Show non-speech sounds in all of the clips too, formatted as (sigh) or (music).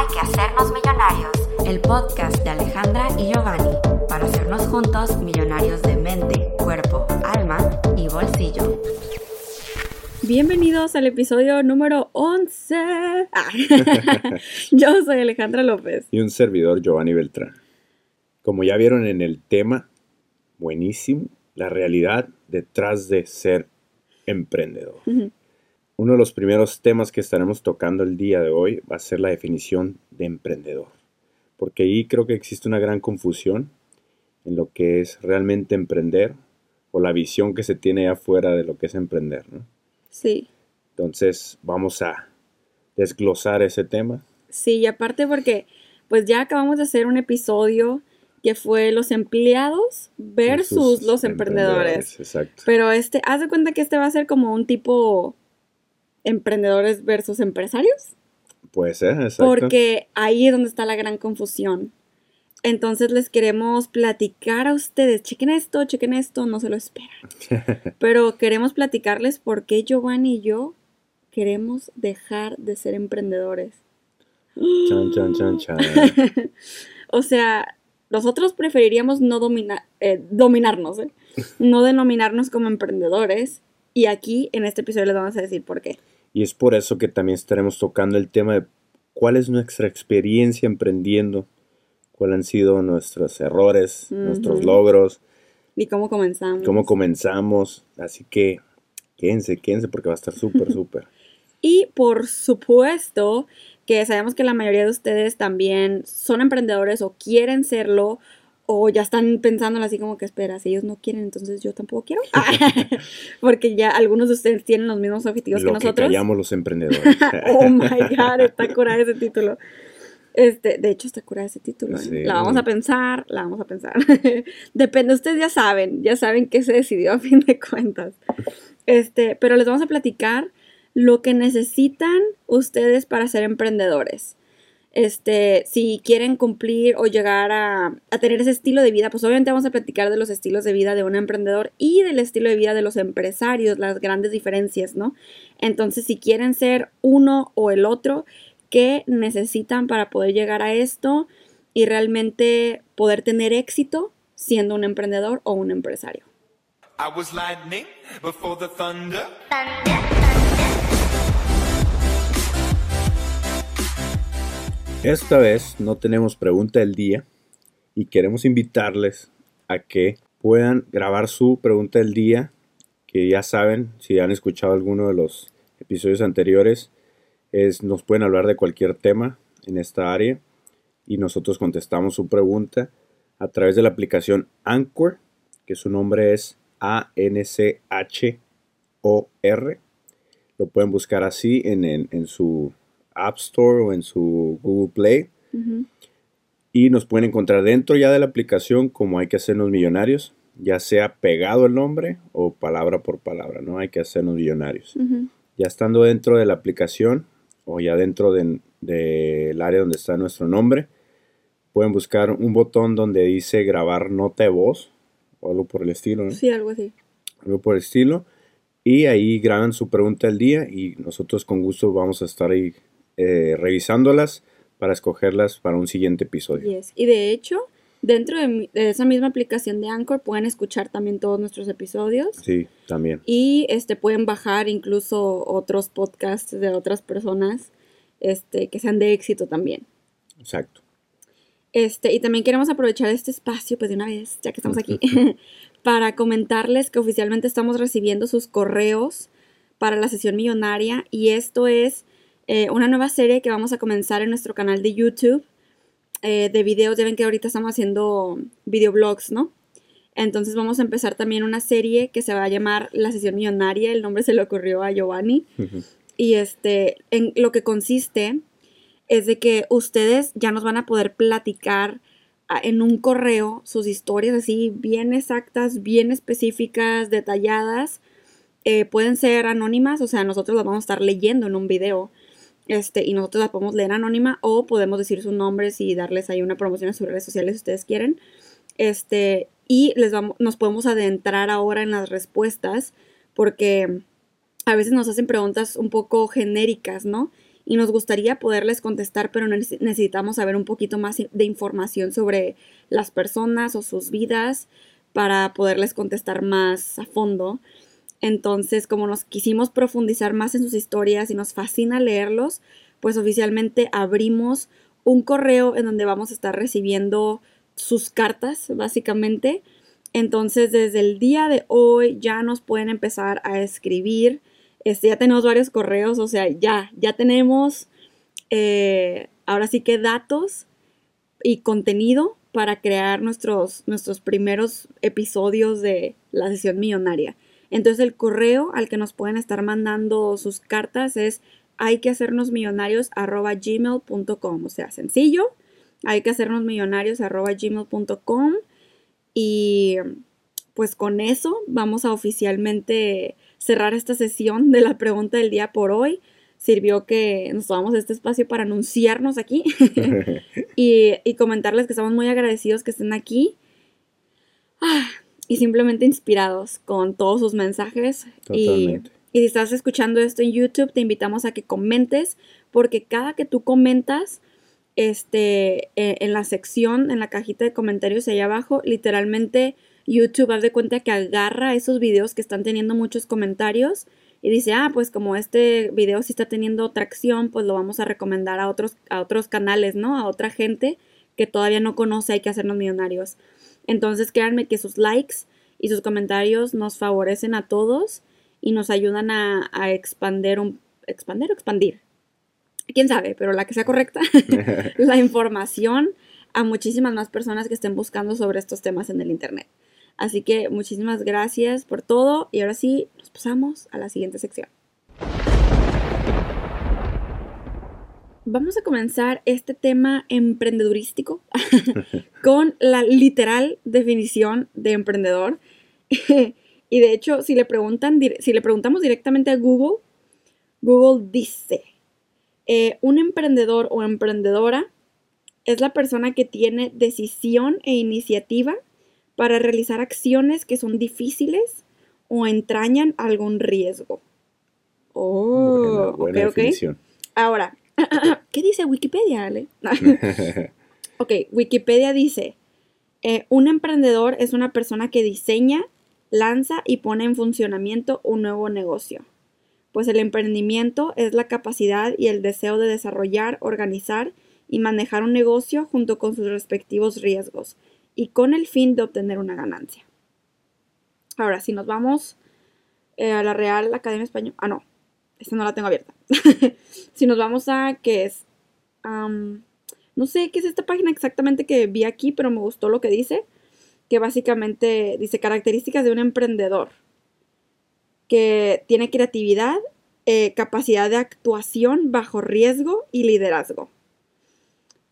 Hay que hacernos millonarios, el podcast de Alejandra y Giovanni, para hacernos juntos millonarios de mente, cuerpo, alma y bolsillo. Bienvenidos al episodio número 11. Ah. (laughs) Yo soy Alejandra López. Y un servidor, Giovanni Beltrán. Como ya vieron en el tema, buenísimo, la realidad detrás de ser emprendedor. Uno de los primeros temas que estaremos tocando el día de hoy va a ser la definición de emprendedor, porque ahí creo que existe una gran confusión en lo que es realmente emprender o la visión que se tiene afuera de lo que es emprender, ¿no? Sí. Entonces vamos a desglosar ese tema. Sí, y aparte porque pues ya acabamos de hacer un episodio que fue los empleados versus los emprendedores. Exacto. Pero este, haz de cuenta que este va a ser como un tipo emprendedores versus empresarios. Puede ser, exacto. Porque ahí es donde está la gran confusión. Entonces les queremos platicar a ustedes, chequen esto, chequen esto, no se lo esperan. (laughs) Pero queremos platicarles por qué Giovanni y yo queremos dejar de ser emprendedores. Chan, chan, chan, chan. (laughs) o sea, nosotros preferiríamos no domina, eh, dominarnos, ¿eh? (laughs) no denominarnos como emprendedores. Y aquí en este episodio les vamos a decir por qué. Y es por eso que también estaremos tocando el tema de cuál es nuestra experiencia emprendiendo, cuáles han sido nuestros errores, nuestros logros. Y cómo comenzamos. Cómo comenzamos. Así que quédense, quédense porque va a estar súper, (laughs) súper. Y por supuesto que sabemos que la mayoría de ustedes también son emprendedores o quieren serlo o ya están pensando así como que espera, si ellos no quieren, entonces yo tampoco quiero. (laughs) Porque ya algunos de ustedes tienen los mismos objetivos que nosotros. Que callamos los emprendedores. (laughs) oh my god, está curada ese título. Este, de hecho, está curada ese título. ¿eh? La vamos a pensar, la vamos a pensar. (laughs) Depende, ustedes ya saben, ya saben qué se decidió a fin de cuentas. Este, pero les vamos a platicar lo que necesitan ustedes para ser emprendedores. Este, si quieren cumplir o llegar a, tener ese estilo de vida, pues obviamente vamos a platicar de los estilos de vida de un emprendedor y del estilo de vida de los empresarios, las grandes diferencias, ¿no? Entonces, si quieren ser uno o el otro, ¿qué necesitan para poder llegar a esto y realmente poder tener éxito siendo un emprendedor o un empresario? Esta vez no tenemos pregunta del día y queremos invitarles a que puedan grabar su pregunta del día, que ya saben, si han escuchado alguno de los episodios anteriores, es, nos pueden hablar de cualquier tema en esta área y nosotros contestamos su pregunta a través de la aplicación Anchor, que su nombre es A-N-C-H-O-R. Lo pueden buscar así en, en su App Store o en su Google Play. Y nos pueden encontrar dentro ya de la aplicación como hay que hacernos millonarios, ya sea pegado el nombre o palabra por palabra, ¿no? Hay que hacernos millonarios. Ya estando dentro de la aplicación o ya dentro del área donde está nuestro nombre, pueden buscar un botón donde dice grabar nota de voz o algo por el estilo, ¿no? Sí, algo así. Algo por el estilo. Y ahí graban su pregunta del día y nosotros con gusto vamos a estar ahí eh, revisándolas para escogerlas para un siguiente episodio. Y de hecho, dentro de, esa misma aplicación de Anchor pueden escuchar también todos nuestros episodios. Sí, también. Y este pueden bajar incluso otros podcasts de otras personas este, que sean de éxito también. Exacto. Este, y también queremos aprovechar este espacio, pues de una vez, ya que estamos aquí, (laughs) (laughs) para comentarles que oficialmente estamos recibiendo sus correos para la sesión millonaria y esto es eh, una nueva serie que vamos a comenzar en nuestro canal de YouTube eh, de videos. Ya ven que ahorita estamos haciendo videoblogs, ¿no? Entonces vamos a empezar también una serie que se va a llamar La Sesión Millonaria. El nombre se le ocurrió a Giovanni. Y este, en lo que consiste es de que ustedes ya nos van a poder platicar ah, en un correo sus historias así bien exactas, bien específicas, detalladas. Eh, pueden ser anónimas, o sea, nosotros las vamos a estar leyendo en un video este, y nosotros la podemos leer anónima o podemos decir sus nombres y darles ahí una promoción en sus redes sociales si ustedes quieren. Este, y les vamos, nos podemos adentrar ahora en las respuestas porque a veces nos hacen preguntas un poco genéricas, ¿no? y nos gustaría poderles contestar, pero necesitamos saber un poquito más de información sobre las personas o sus vidas para poderles contestar más a fondo. Entonces, como nos quisimos profundizar más en sus historias y nos fascina leerlos, pues oficialmente abrimos un correo en donde vamos a estar recibiendo sus cartas, básicamente. Entonces, desde el día de hoy ya nos pueden empezar a escribir. Este, ya tenemos varios correos, o sea, ya, ya tenemos eh, ahora sí que datos y contenido para crear nuestros, nuestros primeros episodios de la sesión millonaria. Entonces el correo al que nos pueden estar mandando sus cartas es hay que hacernos millonarios gmail.com. O sea, sencillo, hay que hacernos millonarios gmail.com. Y pues con eso vamos a oficialmente cerrar esta sesión de la pregunta del día por hoy. Sirvió que nos tomamos este espacio para anunciarnos aquí (laughs) y, comentarles que estamos muy agradecidos que estén aquí. Ah, y simplemente inspirados con todos sus mensajes. Y, y si estás escuchando esto en YouTube, te invitamos a que comentes, porque cada que tú comentas, este, e, en la sección, en la cajita de comentarios allá abajo, literalmente YouTube haz de cuenta que agarra esos videos que están teniendo muchos comentarios y dice, ah, pues como este video sí está teniendo tracción, pues lo vamos a recomendar a otros, a otros canales, ¿no? A otra gente que todavía no conoce, hay que hacernos millonarios. Entonces créanme que sus likes y sus comentarios nos favorecen a todos y nos ayudan a, expandir un expandir o expandir. Quién sabe, pero la que sea correcta, (laughs) (laughs) la información a muchísimas más personas que estén buscando sobre estos temas en el internet. Así que muchísimas gracias por todo y ahora sí nos pasamos a la siguiente sección. Vamos a comenzar este tema emprendedurístico (laughs) con la literal definición de emprendedor. (laughs) y de hecho, si le, preguntan, si le preguntamos directamente a Google, Google dice, eh, un emprendedor o emprendedora es la persona que tiene decisión e iniciativa para realizar acciones que son difíciles o entrañan algún riesgo. Oh, buena, definición. Ahora, (coughs) ¿Qué dice Wikipedia, Ale? (laughs) ok, Wikipedia dice, eh, un emprendedor es una persona que diseña, lanza y pone en funcionamiento un nuevo negocio. Pues el emprendimiento es la capacidad y el deseo de desarrollar, organizar y manejar un negocio junto con sus respectivos riesgos y con el fin de obtener una ganancia. Ahora, si nos vamos eh, a la Real Academia Española, ah, no, esta no la tengo abierta. (laughs) si nos vamos a, ¿qué es? no sé qué es esta página exactamente que vi aquí, pero me gustó lo que dice. Que básicamente dice características de un emprendedor. Que tiene creatividad, eh, capacidad de actuación bajo riesgo y liderazgo.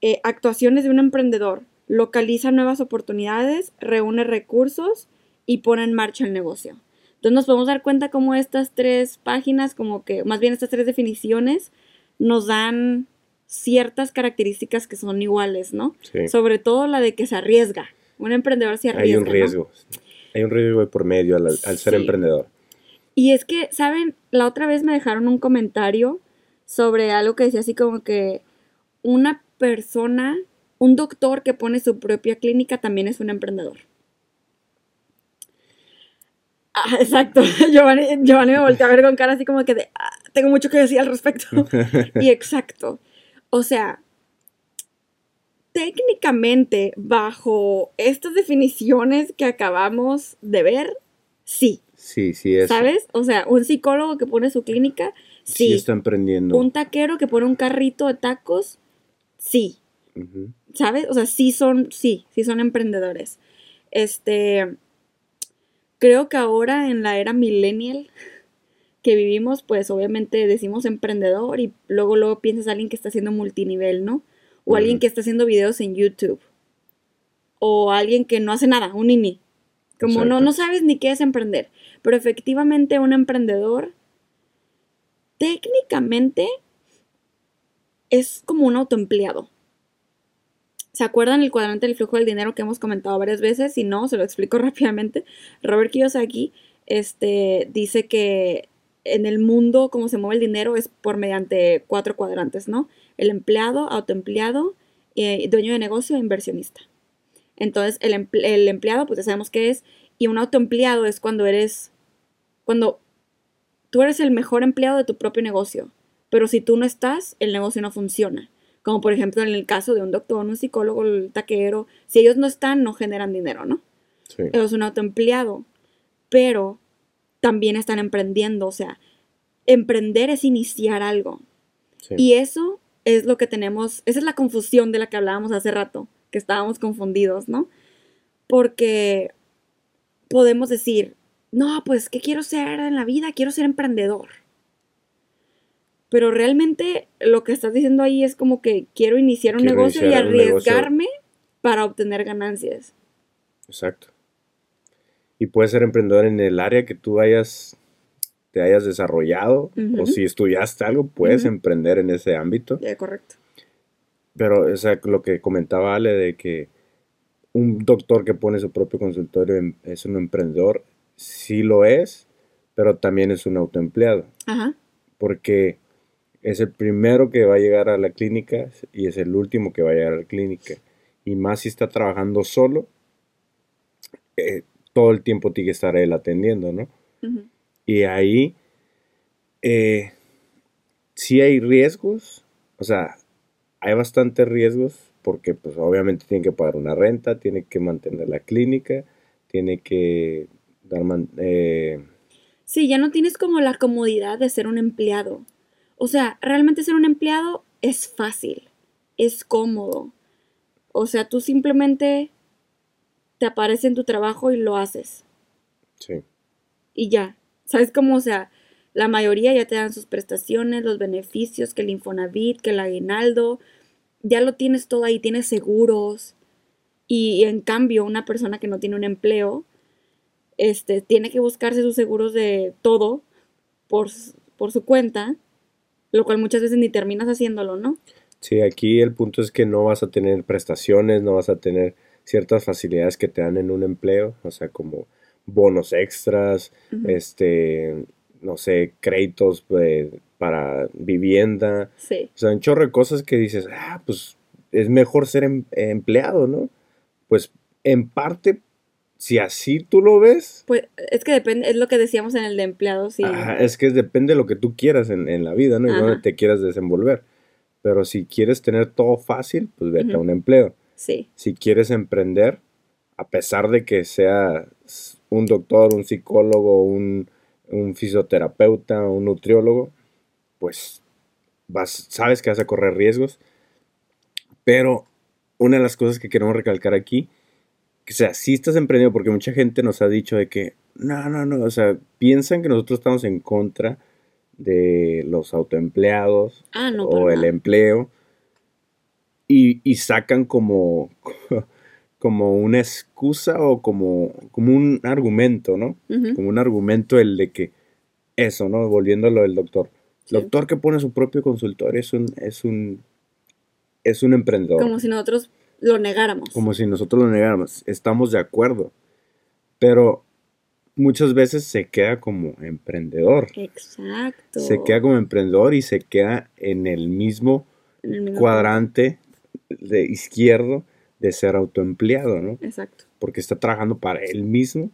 Eh, actuaciones de un emprendedor. Localiza nuevas oportunidades, reúne recursos y pone en marcha el negocio. Entonces nos podemos dar cuenta cómo estas tres páginas, como que más bien estas tres definiciones, nos dan ciertas características que son iguales, ¿no? Sobre todo la de que se arriesga. Un emprendedor se arriesga. Hay un riesgo. Hay un riesgo por medio al, ser emprendedor. Y es que, ¿saben? La otra vez me dejaron un comentario sobre algo que decía así como que una persona, un doctor que pone su propia clínica también es un emprendedor. Ah, (laughs) exacto. Giovanni, me volteó a ver con cara así como que de, ah, tengo mucho que decir al respecto. (laughs) y exacto. O sea, técnicamente, bajo estas definiciones que acabamos de ver, sí. Sí, sí es. ¿Sabes? O sea, un psicólogo que pone su clínica, sí. Sí está emprendiendo. Un taquero que pone un carrito de tacos, sí. ¿Sabes? O sea, sí son, sí, sí son emprendedores. Este, creo que ahora en la era millennial que vivimos, pues obviamente decimos emprendedor y luego luego piensas a alguien que está haciendo multinivel, ¿no? O alguien que está haciendo videos en YouTube. O alguien que no hace nada, un nini. Como no, no sabes ni qué es emprender. Pero efectivamente un emprendedor técnicamente es como un autoempleado. ¿Se acuerdan el cuadrante del flujo del dinero que hemos comentado varias veces? Si no, se lo explico (laughs) rápidamente. Robert Kiyosaki este, dice que en el mundo, cómo se mueve el dinero, es por mediante cuatro cuadrantes, ¿no? El empleado, autoempleado, eh, dueño de negocio e inversionista. Entonces, el, el empleado, pues ya sabemos qué es, y un autoempleado es cuando eres, cuando tú eres el mejor empleado de tu propio negocio, pero si tú no estás, el negocio no funciona. Como por ejemplo en el caso de un doctor, un psicólogo, el taquero, si ellos no están, no generan dinero, ¿no? Sí. es un autoempleado, pero también están emprendiendo, o sea, emprender es iniciar algo. sí. Y eso es lo que tenemos, esa es la confusión de la que hablábamos hace rato, que estábamos confundidos, ¿no? Porque podemos decir, no, pues, ¿qué quiero ser en la vida? Quiero ser emprendedor. Pero realmente lo que estás diciendo ahí es como que quiero iniciar un Quiero negocio y negocio. arriesgarme para obtener ganancias. Exacto. Y puedes ser emprendedor en el área que tú hayas, te hayas desarrollado o si estudiaste algo, puedes emprender en ese ámbito. Ya, correcto. Pero o sea, lo que comentaba Ale de que un doctor que pone su propio consultorio es un emprendedor, sí lo es, pero también es un autoempleado, Ajá. porque es el primero que va a llegar a la clínica y es el último que va a llegar a la clínica. Y más si está trabajando solo, eh, todo el tiempo tiene que estar él atendiendo, ¿no? Y ahí eh, sí hay riesgos, o sea, hay bastantes riesgos porque pues obviamente tiene que pagar una renta, tiene que mantener la clínica, tiene que dar man- eh, Sí, ya no tienes como la comodidad de ser un empleado. O sea, realmente ser un empleado es fácil, es cómodo. O sea, tú simplemente te aparece en tu trabajo y lo haces. sí, Y ya. ¿Sabes cómo? O sea, la mayoría ya te dan sus prestaciones, los beneficios, que el Infonavit, que el aguinaldo. Ya lo tienes todo ahí, tienes seguros. Y en cambio, una persona que no tiene un empleo, este, tiene que buscarse sus seguros de todo por, por su cuenta, lo cual muchas veces ni terminas haciéndolo, ¿no? sí, aquí el punto es que no vas a tener prestaciones, no vas a tener ciertas facilidades que te dan en un empleo, o sea, como bonos extras, este, no sé, créditos eh, para vivienda, Sí, O sea, un chorro de cosas que dices, ah, pues es mejor ser em- empleado, ¿no? Pues en parte, si así tú lo ves, pues es que depende, es lo que decíamos en el de empleados, ajá, es que depende de lo que tú quieras en, en la vida, ¿no? Y Ajá. dónde te quieras desenvolver. Pero si quieres tener todo fácil, pues vete a un empleo. Sí, Si quieres emprender, a pesar de que seas un doctor, un psicólogo, un, un fisioterapeuta, un nutriólogo, pues vas, sabes que vas a correr riesgos. Pero una de las cosas que queremos recalcar aquí, o sea, si estás emprendiendo, porque mucha gente nos ha dicho de que, no, no, no, o sea, piensan que nosotros estamos en contra de los autoempleados Ah, no, o el nada. empleo y, y sacan como, (laughs) como una excusa o como, como un argumento, ¿no? Como un argumento el de que eso, ¿no? Volviendo a lo del doctor. Sí. El doctor que pone su propio consultorio es un, es un, es un emprendedor. Como si nosotros lo negáramos. Como si nosotros lo negáramos. Estamos de acuerdo. Pero muchas veces se queda como emprendedor. Exacto. Se queda como emprendedor y se queda en el mismo cuadrante de izquierdo de ser autoempleado, ¿no? Exacto. Porque está trabajando para él mismo,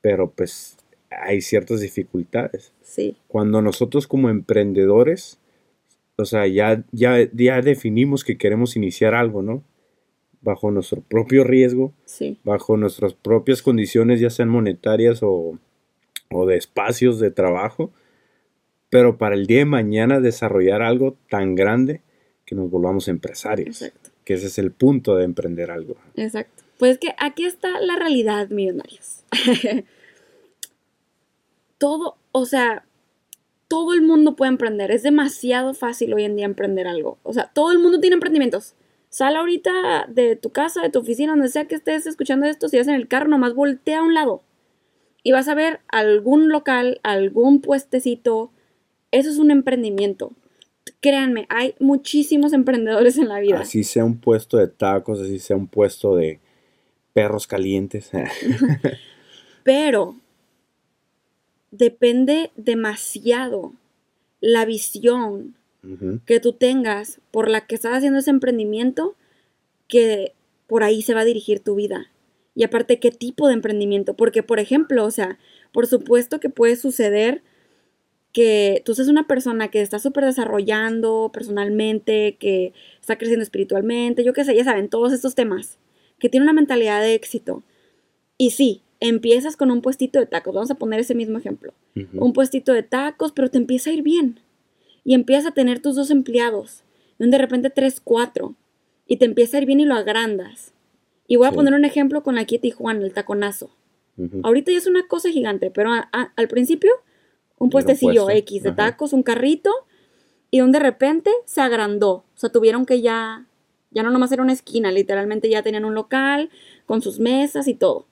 pero pues hay ciertas dificultades. Sí, Cuando nosotros como emprendedores, o sea, ya, ya, ya definimos que queremos iniciar algo, ¿no? Bajo nuestro propio riesgo, sí, bajo nuestras propias condiciones, ya sean monetarias o, o de espacios de trabajo, pero para el día de mañana desarrollar algo tan grande que nos volvamos empresarios, exacto. que ese es el punto de emprender algo. Exacto. Pues que aquí está la realidad, millonarios. (laughs) todo, o sea, todo el mundo puede emprender. Es demasiado fácil hoy en día emprender algo. O sea, todo el mundo tiene emprendimientos. Sal ahorita de tu casa, de tu oficina, donde sea que estés escuchando esto, si vas en el carro, nomás voltea a un lado. Y vas a ver algún local, algún puestecito. Eso es un emprendimiento. Créanme, hay muchísimos emprendedores en la vida. Así sea un puesto de tacos, así sea un puesto de perros calientes. (laughs) Pero depende demasiado la visión Que tú tengas por la que estás haciendo ese emprendimiento, que por ahí se va a dirigir tu vida. Y aparte, ¿qué tipo de emprendimiento? Porque, por ejemplo, o sea, por supuesto que puede suceder que tú seas una persona que está súper desarrollando personalmente, que está creciendo espiritualmente, yo qué sé, ya saben, todos estos temas, que tiene una mentalidad de éxito. Y sí, empiezas con un puestito de tacos, vamos a poner ese mismo ejemplo un puestito de tacos, pero te empieza a ir bien. Y empiezas a tener tus dos empleados. Y de repente tres, cuatro. Y te empieza a ir bien y lo agrandas. Y voy a Sí. poner un ejemplo con aquí de Tijuana, el taconazo. Ahorita ya es una cosa gigante, pero a- a- al principio un puestecillo X de ajá. tacos, un carrito. Y donde de repente se agrandó. O sea, tuvieron que ya, ya no nomás era una esquina, literalmente ya tenían un local con sus mesas y todo.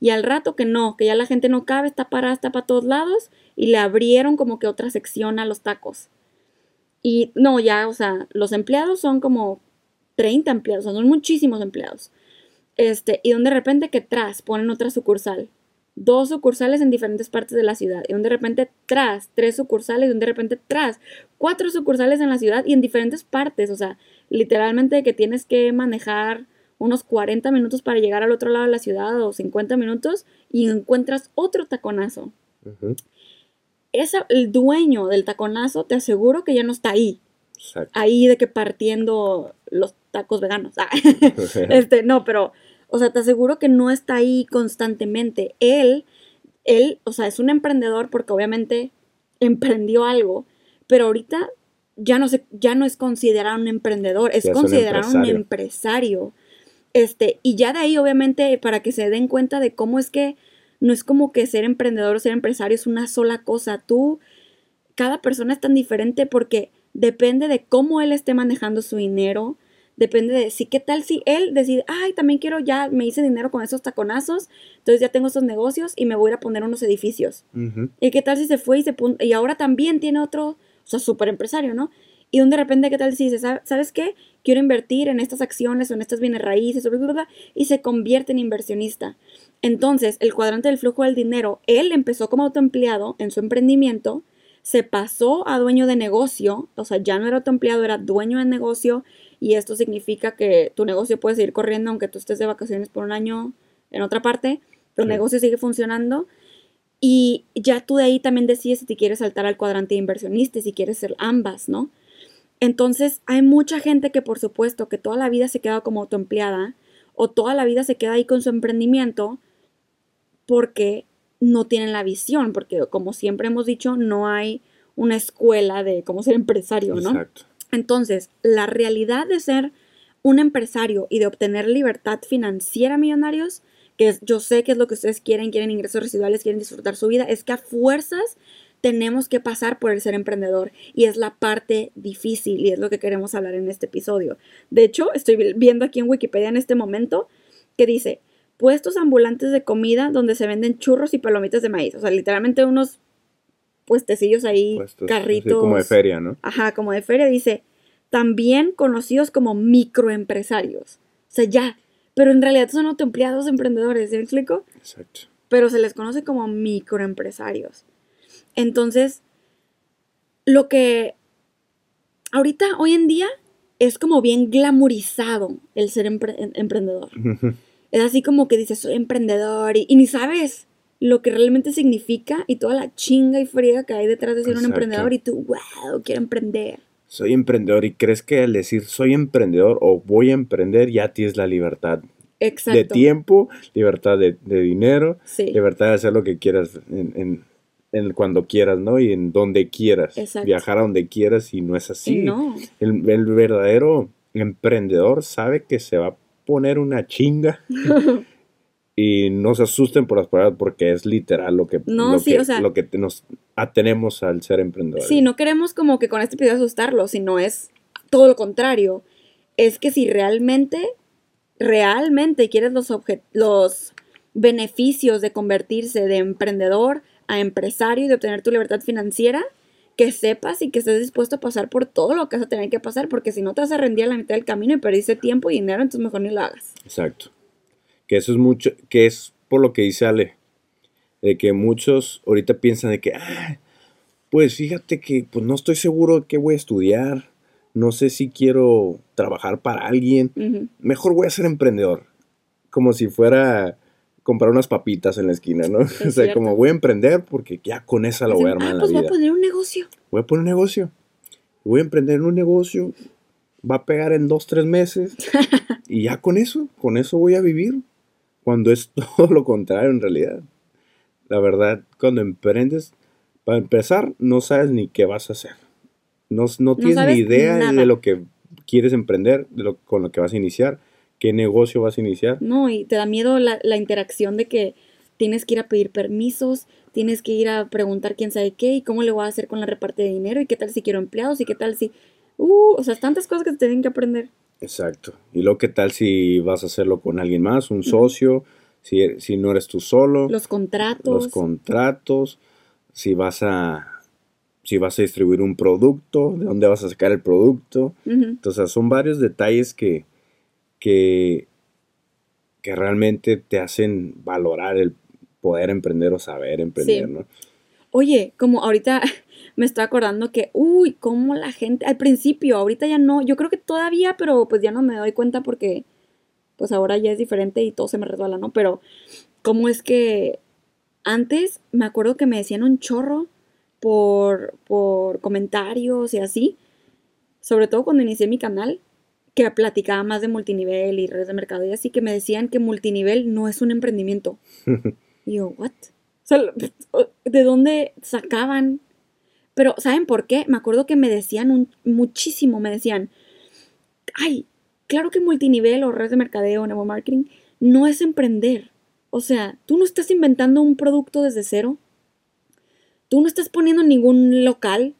Y al rato que no, que ya la gente no cabe, está parada, está para todos lados, y le abrieron como que otra sección a los tacos. Y no, ya, o sea, los empleados son como 30 empleados, son muchísimos empleados. Este, y donde de repente que tras ponen otra sucursal. Dos sucursales en diferentes partes de la ciudad. Y donde de repente tras, tres sucursales, y donde de repente tras, cuatro sucursales en la ciudad y en diferentes partes. O sea, literalmente que tienes que manejar unos 40 minutos para llegar al otro lado de la ciudad o 50 minutos y encuentras otro taconazo. Ujú. Esa, el dueño del taconazo, te aseguro que ya no está ahí. Exacto. Ahí de que partiendo los tacos veganos. Ah, (laughs) este, no, pero, o sea, te aseguro que no está ahí constantemente. Él, él, o sea, es un emprendedor porque obviamente emprendió algo, pero ahorita ya no se, ya no es considerado un emprendedor, es Ya es un considerado un empresario. empresario. Este, y ya de ahí, obviamente, para que se den cuenta de cómo es que no es como que ser emprendedor o ser empresario es una sola cosa. Tú, cada persona es tan diferente porque depende de cómo él esté manejando su dinero, depende de si qué tal si él decide, ay, también quiero ya, me hice dinero con esos taconazos, entonces ya tengo estos negocios y me voy a ir a poner unos edificios. ¿Y qué tal si se fue y se y ahora también tiene otro, o sea, súper empresario, ¿no? Y donde de repente, ¿qué tal si dice, "¿Sab- ¿sabes qué? Quiero invertir en estas acciones o en estas bienes raíces, bla, bla, bla", y se convierte en inversionista. Entonces, el cuadrante del flujo del dinero, él empezó como autoempleado en su emprendimiento, se pasó a dueño de negocio, o sea, ya no era autoempleado, era dueño de negocio, y esto significa que tu negocio puede seguir corriendo aunque tú estés de vacaciones por un año en otra parte, tu Sí. negocio sigue funcionando. Y ya tú de ahí también decides si te quieres saltar al cuadrante de inversionista, si quieres ser ambas, ¿no? Entonces, hay mucha gente que por supuesto que toda la vida se queda como autoempleada o toda la vida se queda ahí con su emprendimiento porque no tienen la visión, porque como siempre hemos dicho, no hay una escuela de cómo ser empresario, ¿no? Exacto. Entonces, la realidad de ser un empresario y de obtener libertad financiera, millonarios, que es- yo sé que es lo que ustedes quieren, quieren ingresos residuales, quieren disfrutar su vida, es que a fuerzas tenemos que pasar por el ser emprendedor y es la parte difícil y es lo que queremos hablar en este episodio. De hecho, estoy vi- viendo aquí en Wikipedia en este momento que dice, puestos ambulantes de comida donde se venden churros y palomitas de maíz, o sea, literalmente unos puestecillos ahí, Puestos, carritos. como de feria, ¿no? Ajá, como de feria, dice, también conocidos como microempresarios. O sea, ya, pero en realidad son autoempleados emprendedores, ¿sí me explico? Exacto. Pero se les conoce como microempresarios. Entonces, lo que ahorita, hoy en día, es como bien glamorizado el ser empre- em- emprendedor. Es así como que dices, soy emprendedor y, y ni sabes lo que realmente significa y toda la chinga y friega que hay detrás de ser un emprendedor y tú, wow, quiero emprender. Soy emprendedor y crees que al decir soy emprendedor o voy a emprender ya tienes la libertad Exacto. de tiempo, libertad de, de dinero, Sí. libertad de hacer lo que quieras en, en- en cuando quieras, ¿no? Y en donde quieras. Exacto. Viajar a donde quieras y no es así. No. El, el verdadero emprendedor sabe que se va a poner una chinga (laughs) y no se asusten por las palabras porque es literal lo que, No, lo sí, que, o sea- lo que nos atenemos al ser emprendedores. Sí, no queremos como que con este episodio asustarlo, sino es todo lo contrario. Es que si realmente, realmente quieres los, los beneficios de convertirse de emprendedor a empresario y de obtener tu libertad financiera, que sepas y que estés dispuesto a pasar por todo lo que vas a tener que pasar, porque si no te vas a rendir a la mitad del camino y perdiste tiempo y dinero, entonces mejor ni lo hagas. Exacto. Que eso es mucho, que es por lo que dice Ale. De que muchos ahorita piensan de que, ah, pues fíjate que pues no estoy seguro de qué voy a estudiar, no sé si quiero trabajar para alguien, mejor voy a ser emprendedor, como si fuera comprar unas papitas en la esquina, ¿no? (laughs) o sea, como voy a emprender porque ya con esa lo voy a armar en la pues vida. voy a poner un negocio. Voy a poner un negocio. Voy a emprender en un negocio, va a pegar en dos, tres meses (laughs) y ya con eso, con eso voy a vivir. Cuando es (laughs) todo lo contrario en realidad. La verdad, cuando emprendes, para empezar, no sabes ni qué vas a hacer. No, no tienes ni idea de lo que quieres emprender, de lo, con lo que vas a iniciar, qué negocio vas a iniciar. No, y te da miedo la, la interacción de que tienes que ir a pedir permisos, tienes que ir a preguntar quién sabe qué y cómo le voy a hacer con la reparte de dinero y qué tal si quiero empleados y qué tal si... Uh, o sea, tantas cosas que te tienen que aprender. Exacto. Y luego, ¿qué tal si vas a hacerlo con alguien más, un socio? Si, si no eres tú solo. Los contratos. Los contratos. Si vas a si vas a distribuir un producto, de dónde vas a sacar el producto. Entonces, son varios detalles que, que, que realmente te hacen valorar el poder emprender o saber emprender, ¿no? Oye, como ahorita (laughs) me estoy acordando que, uy, cómo la gente, al principio, ahorita ya no, yo creo que todavía, pero pues ya no me doy cuenta porque pues ahora ya es diferente y todo se me resbala, ¿no? Pero, ¿cómo es que antes me acuerdo que me decían un chorro por, por comentarios y así, sobre todo cuando inicié mi canal, que platicaba más de multinivel y redes de mercado y así, que me decían que multinivel no es un emprendimiento. (laughs) y yo, ¿what? ¿de dónde sacaban? Pero, ¿saben por qué? Me acuerdo que me decían un, muchísimo, me decían, ay, claro que multinivel o redes de mercadeo, nuevo marketing, no es emprender. O sea, tú no estás inventando un producto desde cero. Tú no estás poniendo ningún local.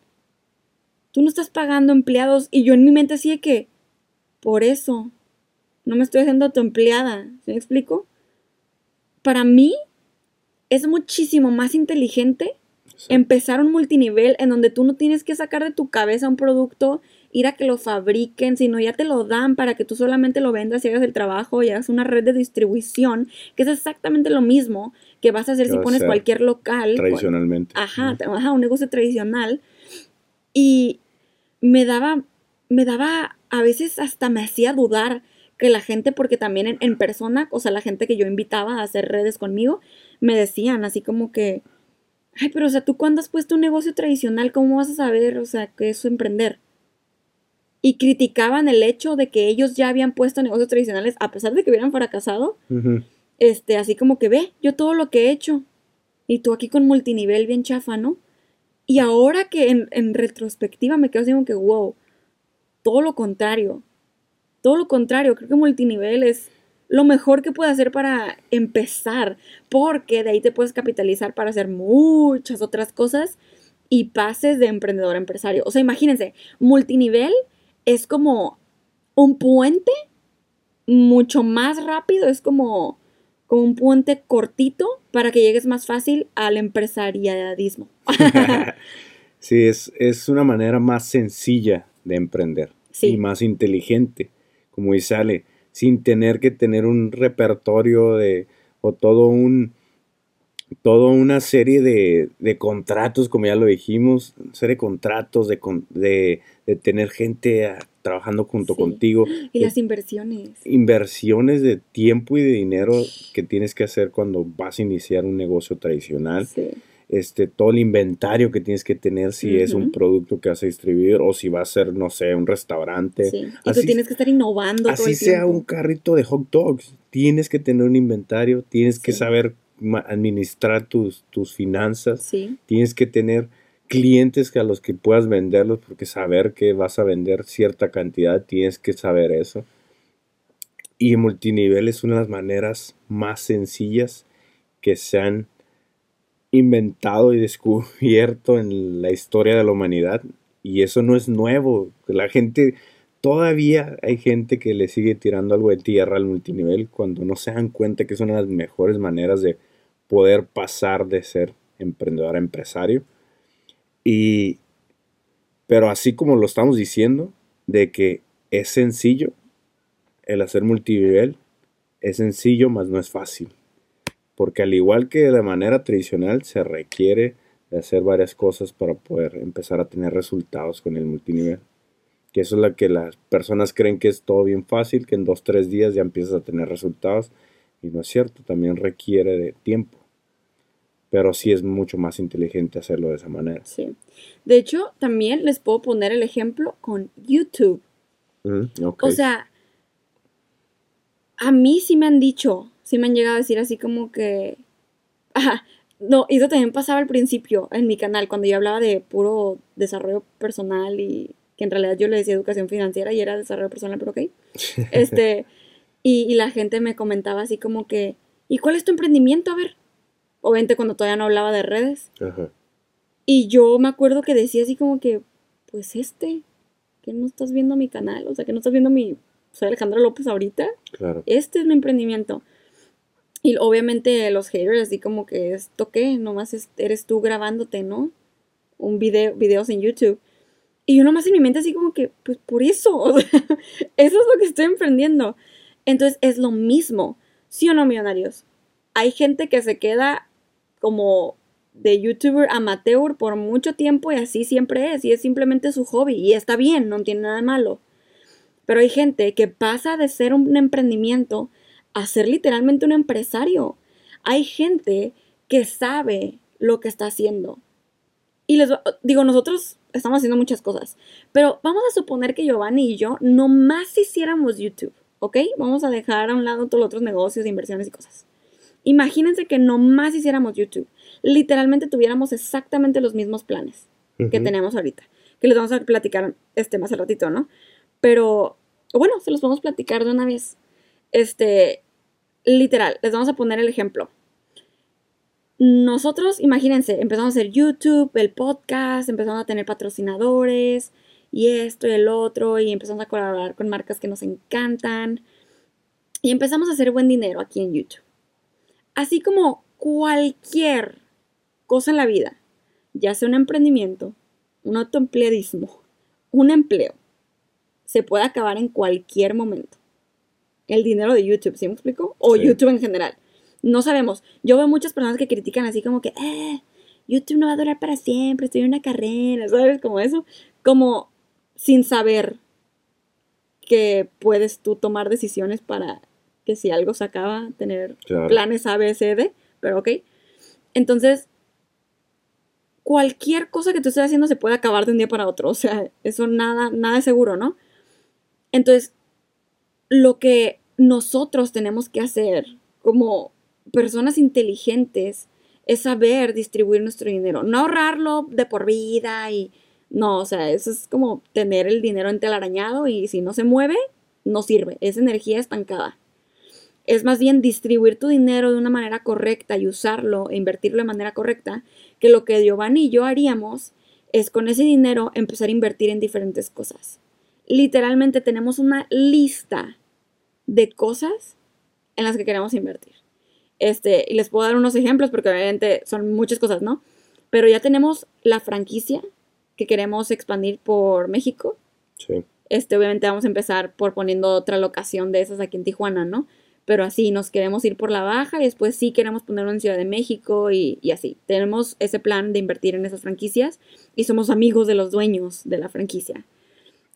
Tú no estás pagando empleados. Y yo en mi mente así que, por eso, no me estoy haciendo tu empleada. ¿Se me explico? Para mí, es muchísimo más inteligente empezar un multinivel en donde tú no tienes que sacar de tu cabeza un producto, ir a que lo fabriquen, sino ya te lo dan para que tú solamente lo vendas y hagas el trabajo y hagas una red de distribución, que es exactamente lo mismo que vas a hacer si pones cualquier local. Tradicionalmente. Ajá, ajá, un negocio tradicional. Y me daba, me daba, a veces hasta me hacía dudar que la gente, porque también en, en persona, o sea, la gente que yo invitaba a hacer redes conmigo, me decían así como que, ay, pero o sea, tú cuando has puesto un negocio tradicional, ¿cómo vas a saber, o sea, que es emprender? Y criticaban el hecho de que ellos ya habían puesto negocios tradicionales a pesar de que hubieran fracasado. Este, así como que ve, yo todo lo que he hecho. Y tú aquí con multinivel bien chafa, ¿no? Y ahora que en, en retrospectiva me quedo así como que, wow, todo lo contrario. Todo lo contrario, creo que multinivel es lo mejor que puede hacer para empezar, porque de ahí te puedes capitalizar para hacer muchas otras cosas y pases de emprendedor a empresario. O sea, imagínense, multinivel es como un puente mucho más rápido, es como, como un puente cortito para que llegues más fácil al empresariadismo. (laughs) sí, es, es, una manera más sencilla de emprender y más inteligente. Como dice Ale, sin tener que tener un repertorio de o todo un toda una serie de, de, contratos, como ya lo dijimos, serie de contratos, de, de, de tener gente trabajando junto contigo. Y las inversiones. Inversiones de tiempo y de dinero que tienes que hacer cuando vas a iniciar un negocio tradicional. Sí este, todo el inventario que tienes que tener si es un producto que vas a distribuir o si va a ser, no sé, un restaurante. Sí. Y tú tienes que estar innovando. Así todo el sea un carrito de hot dogs, tienes que tener un inventario, tienes que saber administrar tus, tus finanzas, sí. tienes que tener clientes a los que puedas venderlos porque saber que vas a vender cierta cantidad, tienes que saber eso. Y multinivel es una de las maneras más sencillas que se han inventado y descubierto en la historia de la humanidad. Y eso no es nuevo. La gente, todavía hay gente que le sigue tirando algo de tierra al multinivel cuando no se dan cuenta que es una de las mejores maneras de poder pasar de ser emprendedor a empresario. Y, pero así como lo estamos diciendo, de que es sencillo el hacer multinivel, es sencillo, mas no es fácil. Porque al igual que de manera tradicional, se requiere de hacer varias cosas para poder empezar a tener resultados con el multinivel. Que eso es lo que las personas creen que es todo bien fácil, que en dos, tres días ya empiezas a tener resultados. Y no es cierto, también requiere de tiempo. Pero sí es mucho más inteligente hacerlo de esa manera. Sí. De hecho, también les puedo poner el ejemplo con YouTube. Mm. O sea, a mí sí me han dicho, sí me han llegado a decir así como que... Ajá, no, y eso también pasaba al principio en mi canal, cuando yo hablaba de puro desarrollo personal y que en realidad yo le decía educación financiera y era desarrollo personal, pero ok. (laughs) Este, y, y la gente me comentaba así como que, ¿y cuál es tu emprendimiento? A ver, obviamente cuando todavía no hablaba de redes. Ajá. Y yo me acuerdo que decía así como que, pues este, que no estás viendo mi canal, o sea, que no estás viendo mi, soy Alejandra López ahorita, Claro. este es mi emprendimiento. Y obviamente los haters así como que esto qué, nomás es- eres tú grabándote, ¿no? Un video, videos en YouTube. Y yo nomás en mi mente así como que, pues por eso, (laughs) eso es lo que estoy emprendiendo. Entonces es lo mismo, ¿sí o no, millonarios? Hay gente que se queda como de youtuber amateur por mucho tiempo y así siempre es, y es simplemente su hobby, y está bien, no tiene nada malo. Pero hay gente que pasa de ser un emprendimiento a ser literalmente un empresario. Hay gente que sabe lo que está haciendo. Y les digo, nosotros estamos haciendo muchas cosas, pero vamos a suponer que Giovanni y yo nomás hiciéramos YouTube, ¿ok? Vamos a dejar a un lado todos los otros negocios, inversiones y cosas. Imagínense que nomás hiciéramos YouTube. Literalmente tuviéramos exactamente los mismos planes que tenemos ahorita. Que les vamos a platicar este más al ratito, ¿no? Pero, bueno, se los vamos a platicar de una vez. Este, literal, les vamos a poner el ejemplo. Nosotros, imagínense, empezamos a hacer YouTube, el podcast, empezamos a tener patrocinadores y esto y el otro y empezamos a colaborar con marcas que nos encantan y empezamos a hacer buen dinero aquí en YouTube. Así como cualquier cosa en la vida, ya sea un emprendimiento, un autoempleadismo, un empleo, se puede acabar en cualquier momento. El dinero de YouTube, ¿sí me explico? O Sí. YouTube en general. No sabemos. Yo veo muchas personas que critican así como que, eh, YouTube no va a durar para siempre, estoy en una carrera, ¿sabes? Como eso. Como sin saber que puedes tú tomar decisiones para que si algo se acaba, tener Claro. planes A, B, C, D, pero ok. Entonces, cualquier cosa que tú estés haciendo se puede acabar de un día para otro. O sea, eso nada, nada es seguro, ¿no? Entonces, lo que nosotros tenemos que hacer como personas inteligentes es saber distribuir nuestro dinero. No ahorrarlo de por vida y... No, o sea, eso es como tener el dinero entelarañado y si no se mueve, no sirve. Es energía estancada. Es más bien distribuir tu dinero de una manera correcta y usarlo e invertirlo de manera correcta, que lo que Giovanni y yo haríamos es con ese dinero empezar a invertir en diferentes cosas. Literalmente tenemos una lista de cosas en las que queremos invertir. Este, y les puedo dar unos ejemplos porque obviamente son muchas cosas, ¿no? Pero ya tenemos la franquicia que queremos expandir por México. Sí. Este, obviamente vamos a empezar por poniendo otra locación de esas aquí en Tijuana, ¿no? Pero así nos queremos ir por la baja y después sí queremos ponerlo en Ciudad de México y, y así. Tenemos ese plan de invertir en esas franquicias y somos amigos de los dueños de la franquicia.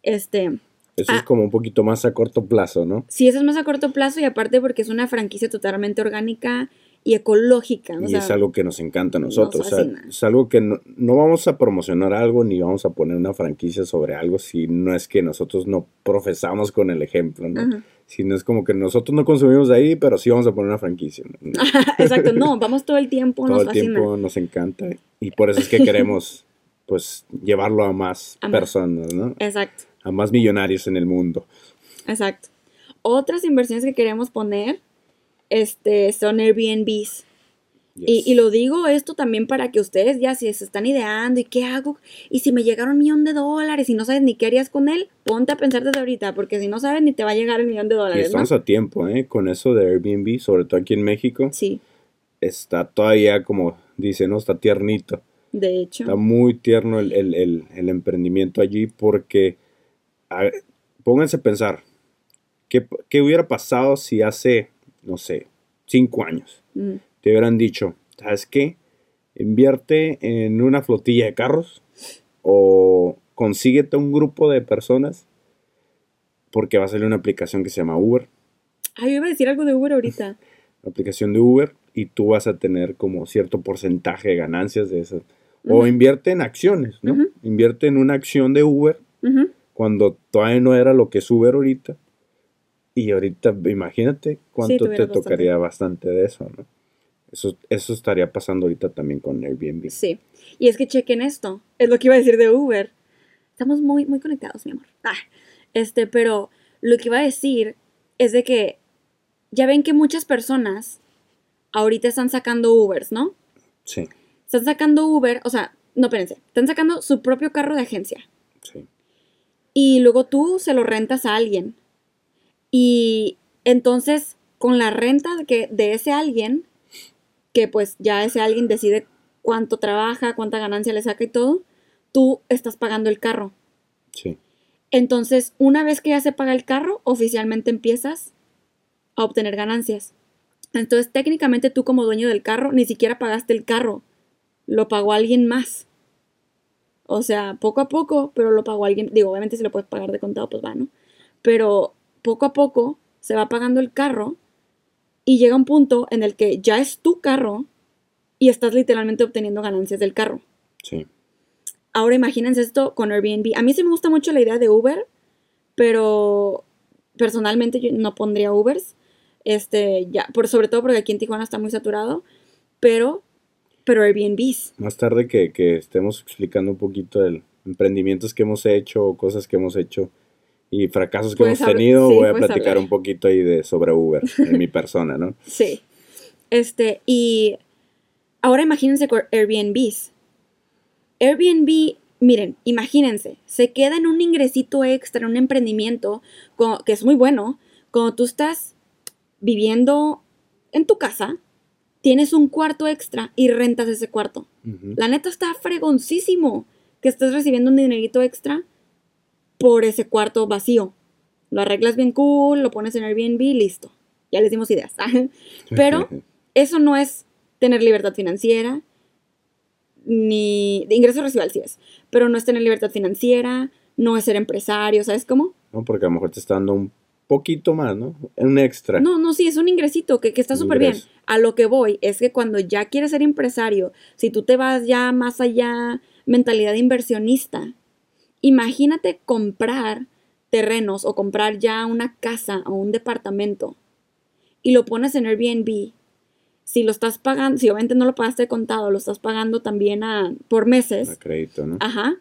Este, Eso Ah. es como un poquito más a corto plazo, ¿no? sí, eso es más a corto plazo y aparte porque es una franquicia totalmente orgánica y ecológica. o Y sea, es algo que nos encanta a nos nosotros. o sea, es algo que no, no vamos a promocionar algo ni vamos a poner una franquicia sobre algo si no es que nosotros no profesamos con el ejemplo, ¿no? Ajá. Si no es como que nosotros no consumimos ahí, pero sí vamos a poner una franquicia. ¿no? (laughs) Exacto, no, vamos todo el tiempo, Todo nos el fascina. tiempo nos encanta y por eso es que queremos pues llevarlo a más A más. personas, ¿no? Exacto. A más millonarios en el mundo. Exacto. Otras inversiones que queremos poner este, son Airbnbs. Y, Yes. y lo digo esto también para que ustedes ya si se están ideando y qué hago, y si me llegara un millón de dólares y no sabes ni qué harías con él, ponte a pensar desde ahorita, porque si no sabes ni te va a llegar el millón de Y dólares, ¿no? estamos a tiempo, ¿eh? Con eso de Airbnb, sobre todo aquí en México, Sí, está todavía como dice, ¿no? Está tiernito. de hecho. Está muy tierno el, el- el- el emprendimiento allí porque a- pónganse a pensar, ¿qué, ¿qué hubiera pasado si hace, no sé, cinco años Mm, te hubieran dicho, ¿sabes qué? Invierte en una flotilla de carros o consíguete un grupo de personas porque va a salir una aplicación que se llama Uber. Ah, yo iba a decir algo de Uber ahorita. (laughs) La aplicación de Uber y tú vas a tener como cierto porcentaje de ganancias de esas. O invierte en acciones, ¿no? Invierte en una acción de Uber cuando todavía no era lo que es Uber ahorita. Y ahorita, imagínate cuánto te tocaría bastante. de eso, ¿no? Eso, eso estaría pasando ahorita también con Airbnb. Sí. Y es que chequen esto. Es lo que iba a decir de Uber. Estamos muy, muy conectados, mi amor. Ah, este, pero lo que iba a decir es de que ya ven que muchas personas ahorita están sacando Ubers, ¿no? Sí. Están sacando Uber, o sea, no, espérense, están sacando su propio carro de agencia. Sí. Y luego tú se lo rentas a alguien. Y entonces, con la renta de, que, de ese alguien, que pues ya ese alguien decide cuánto trabaja, cuánta ganancia le saca y todo, tú estás pagando el carro. Sí. Entonces, una vez que ya se paga el carro, oficialmente empiezas a obtener ganancias. Entonces, técnicamente tú como dueño del carro ni siquiera pagaste el carro, lo pagó alguien más. O sea, poco a poco, pero lo pagó alguien. Digo, obviamente si lo puedes pagar de contado, pues va, ¿no? Pero poco a poco se va pagando el carro y llega un punto en el que ya es tu carro y estás literalmente obteniendo ganancias del carro. Sí. Ahora imagínense esto con Airbnb. A mí sí me gusta mucho la idea de Uber, pero personalmente yo no pondría Ubers. Este, ya, por, sobre todo porque aquí en Tijuana está muy saturado. Pero, pero Airbnbs. Más tarde que, que estemos explicando un poquito de emprendimientos que hemos hecho, cosas que hemos hecho y fracasos que hemos tenido, voy a platicar un poquito ahí de sobre Uber, en mi persona, ¿no? (laughs) Sí. Este, y ahora imagínense con Airbnbs. Airbnb, miren, imagínense, se queda en un ingresito extra, en un emprendimiento que es muy bueno, cuando tú estás viviendo en tu casa, tienes un cuarto extra y rentas ese cuarto. La neta está fregoncísimo que estés recibiendo un dinerito extra por ese cuarto vacío. Lo arreglas bien cool, lo pones en Airbnb, listo. Ya les dimos ideas. (laughs) Pero (laughs) eso no es tener libertad financiera, ni de ingreso residual sí es, pero no es tener libertad financiera, no es ser empresario, ¿sabes cómo? No, porque a lo mejor te está dando un poquito más, ¿no? Un extra. No, no, sí, es un ingresito que, que está súper bien. A lo que voy es que cuando ya quieres ser empresario, si tú te vas ya más allá, mentalidad de inversionista, imagínate comprar terrenos o comprar ya una casa o un departamento y lo pones en Airbnb si lo estás pagando, si obviamente no lo pagaste de contado, lo estás pagando también a, por meses. A crédito, ¿no? Ajá.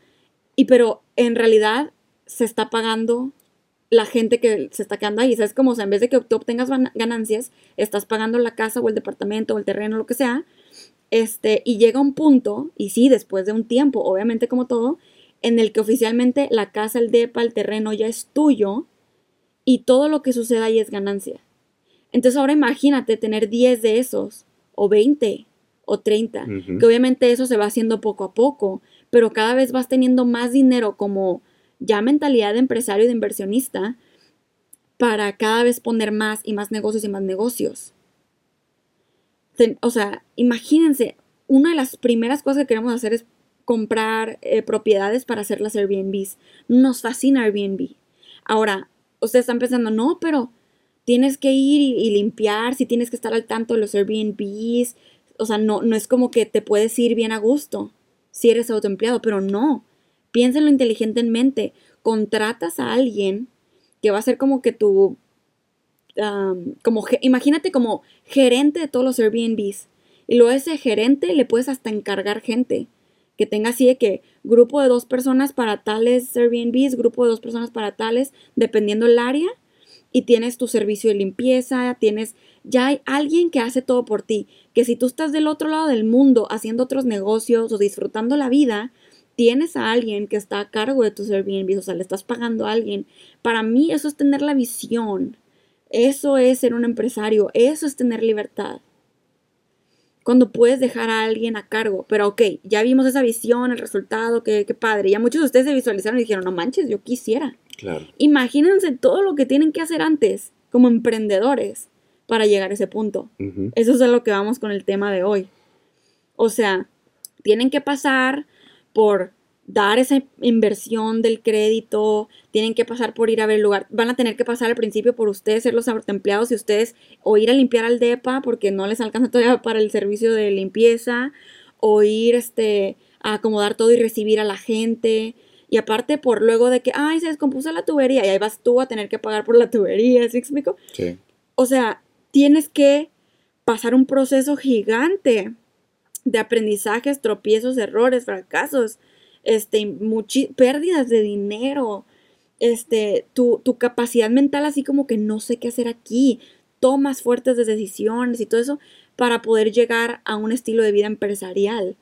Y pero en realidad se está pagando la gente que se está quedando ahí. O sea, es como, o sea, en vez de que tú obtengas ganancias, estás pagando la casa o el departamento o el terreno, lo que sea. Este, y llega un punto, y sí, después de un tiempo, obviamente como todo, en el que oficialmente la casa, el depa, el terreno ya es tuyo y todo lo que suceda ahí es ganancia. Entonces ahora imagínate tener 10 de esos, o 20, o 30, que obviamente eso se va haciendo poco a poco, pero cada vez vas teniendo más dinero como ya mentalidad de empresario y de inversionista para cada vez poner más y más negocios y más negocios. o sea, imagínense, una de las primeras cosas que queremos hacer es comprar eh, propiedades para hacer las Airbnbs. Nos fascina Airbnb. Ahora, ustedes están pensando, no, pero tienes que ir y, limpiar, si tienes que estar al tanto de los Airbnbs, o sea, no, no es como que te puedes ir bien a gusto si eres autoempleado, pero no, piénsenlo inteligentemente, contratas a alguien que va a ser como que tu, como, imagínate como gerente de todos los Airbnbs, y luego ese gerente le puedes hasta encargar gente. Que tenga así de que grupo de dos personas para tales Airbnbs, grupo de dos personas para tales, dependiendo el área, y tienes tu servicio de limpieza, tienes, ya hay alguien que hace todo por ti, que si tú estás del otro lado del mundo haciendo otros negocios o disfrutando la vida, tienes a alguien que está a cargo de tus Airbnb, o sea, le estás pagando a alguien. Para mí eso es tener la visión, eso es ser un empresario, eso es tener libertad. Cuando puedes dejar a alguien a cargo, pero ok, ya vimos esa visión, el resultado, qué, qué padre. Ya muchos de ustedes se visualizaron y dijeron, no manches, yo quisiera. Claro. Imagínense todo lo que tienen que hacer antes como emprendedores para llegar a ese punto. Eso es a lo que vamos con el tema de hoy. O sea, tienen que pasar por dar esa inversión del crédito, tienen que pasar por ir a ver el lugar, van a tener que pasar al principio por ustedes ser los empleados y ustedes o ir a limpiar al DEPA porque no les alcanza todavía para el servicio de limpieza o ir este a acomodar todo y recibir a la gente y aparte por luego de que ay se descompuso la tubería y ahí vas tú a tener que pagar por la tubería, ¿sí explico? Sí. O sea, tienes que pasar un proceso gigante de aprendizajes, tropiezos, errores, fracasos, este, pérdidas de dinero, este, tu, tu capacidad mental así como que no sé qué hacer aquí, tomas fuertes de decisiones y todo eso para poder llegar a un estilo de vida empresarial.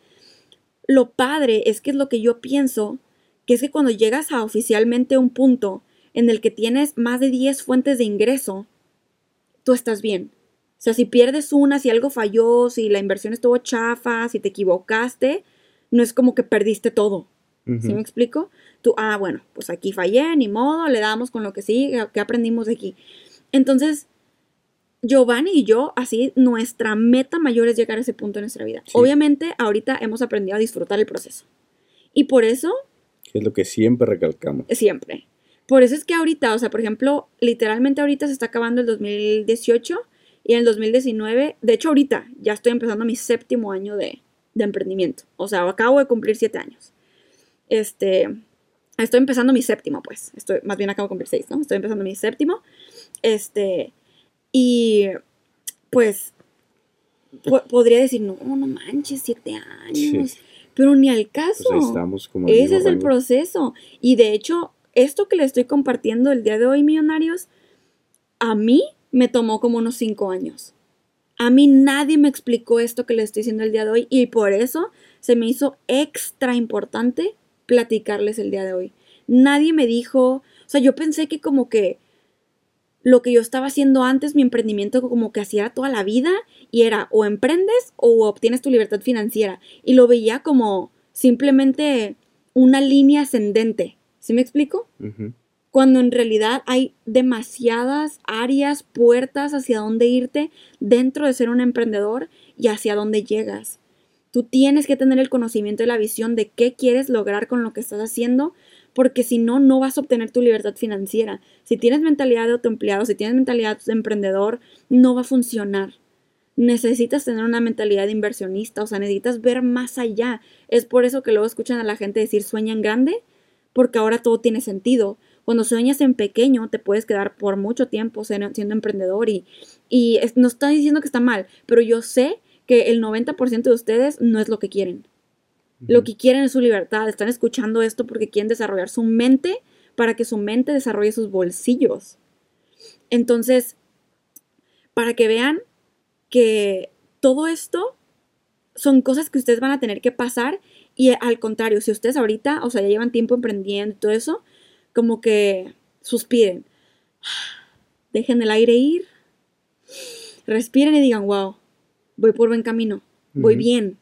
Lo padre es que es lo que yo pienso, que es que cuando llegas a oficialmente un punto en el que tienes más de 10 fuentes de ingreso, tú estás bien. O sea, si pierdes una, si algo falló, si la inversión estuvo chafa, si te equivocaste, no es como que perdiste todo. Ujú. ¿Sí me explico? Tú, ah, bueno, pues aquí fallé, ni modo, le damos con lo que sí, que aprendimos de aquí. Entonces, Giovanni y yo, así, nuestra meta mayor es llegar a ese punto en nuestra vida. Sí. Obviamente, ahorita hemos aprendido a disfrutar el proceso. Y por eso, Es lo que siempre recalcamos. siempre. Por eso es que ahorita, o sea, por ejemplo, literalmente ahorita se está acabando el 2018 y en el 2019, de hecho ahorita ya estoy empezando mi séptimo año de, de emprendimiento. O sea, acabo de cumplir siete años. Este, estoy empezando mi séptimo, pues. Estoy, más bien acabo de cumplir seis, ¿no? Estoy empezando mi séptimo. Este, y pues po- podría decir, no, no manches, siete años. Sí. Pero ni al caso. Pues ahí estamos como el Ese es el proceso. Y de hecho, esto que le estoy compartiendo el día de hoy, millonarios, a mí me tomó como unos cinco años. A mí nadie me explicó esto que le estoy diciendo el día de hoy y por eso se me hizo extra importante platicarles el día de hoy. Nadie me dijo, o sea, yo pensé que como que lo que yo estaba haciendo antes, mi emprendimiento como que hacía toda la vida y era o emprendes o obtienes tu libertad financiera y lo veía como simplemente una línea ascendente. ¿Sí me explico? Ujú. Cuando en realidad hay demasiadas áreas, puertas hacia dónde irte dentro de ser un emprendedor y hacia dónde llegas. Tú tienes que tener el conocimiento y la visión de qué quieres lograr con lo que estás haciendo, porque si no, no vas a obtener tu libertad financiera. Si tienes mentalidad de autoempleado, si tienes mentalidad de emprendedor, no va a funcionar. Necesitas tener una mentalidad de inversionista, o sea, necesitas ver más allá. Es por eso que luego escuchan a la gente decir sueña grande, porque ahora todo tiene sentido. Cuando sueñas en pequeño, te puedes quedar por mucho tiempo siendo, emprendedor y, y es- no estoy diciendo que está mal, pero yo sé que el 90% de ustedes no es lo que quieren. Lo que quieren es su libertad. Están escuchando esto porque quieren desarrollar su mente para que su mente desarrolle sus bolsillos. Entonces, para que vean que todo esto son cosas que ustedes van a tener que pasar y al contrario, si ustedes ahorita, o sea, ya llevan tiempo emprendiendo y todo eso, como que suspiren, dejen el aire ir, respiren y digan, wow, voy por buen camino, voy bien.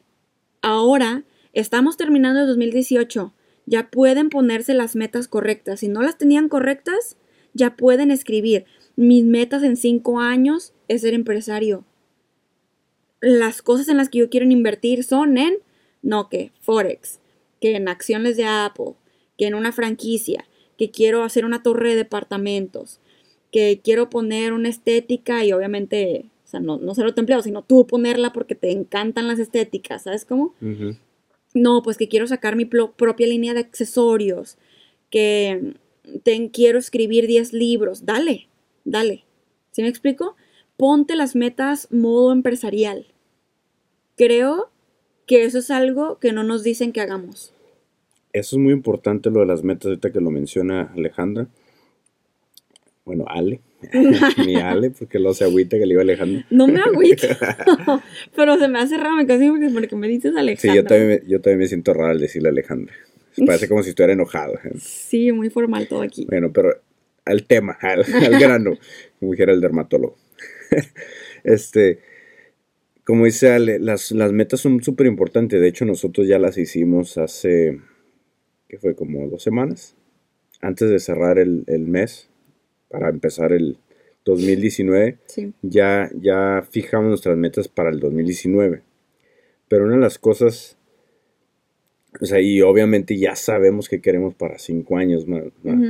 Ahora estamos terminando el 2018, ya pueden ponerse las metas correctas. Si no las tenían correctas, ya pueden escribir. Mis metas en cinco años es ser empresario. Las cosas en las que yo quiero invertir son en, no que, Forex, que en acciones de Apple, que en una franquicia, que quiero hacer una torre de departamentos, que quiero poner una estética y obviamente, o sea, no, no ser empleado, sino tú ponerla porque te encantan las estéticas, ¿sabes cómo? No, pues que quiero sacar mi propia línea de accesorios, que te, quiero escribir 10 libros, dale, dale. ¿Sí me explico? Ponte las metas modo empresarial. Creo que eso es algo que no nos dicen que hagamos. Eso es muy importante lo de las metas, ahorita que lo menciona Alejandra. Bueno, Ale. (laughs) Ni Ale, porque lo se agüita que le iba Alejandra. No me agüito, (laughs) pero se me hace raro, me casi porque, porque me dices Sí, Alejandra. yo también, yo también me siento raro al decirle Alejandra. Parece como si estuviera enojado. Sí, muy formal todo aquí. Bueno, pero al tema, al, al grano, como dijera el dermatólogo. (laughs) este, como dice Ale, las, las metas son súper importantes. De hecho, nosotros ya las hicimos hace, ¿qué fue? Como dos semanas. Antes de cerrar el, el mes, para empezar el 2019, Sí. ya, ya fijamos nuestras metas para el 2019. Pero una de las cosas, o sea, y obviamente ya sabemos que queremos para cinco años más,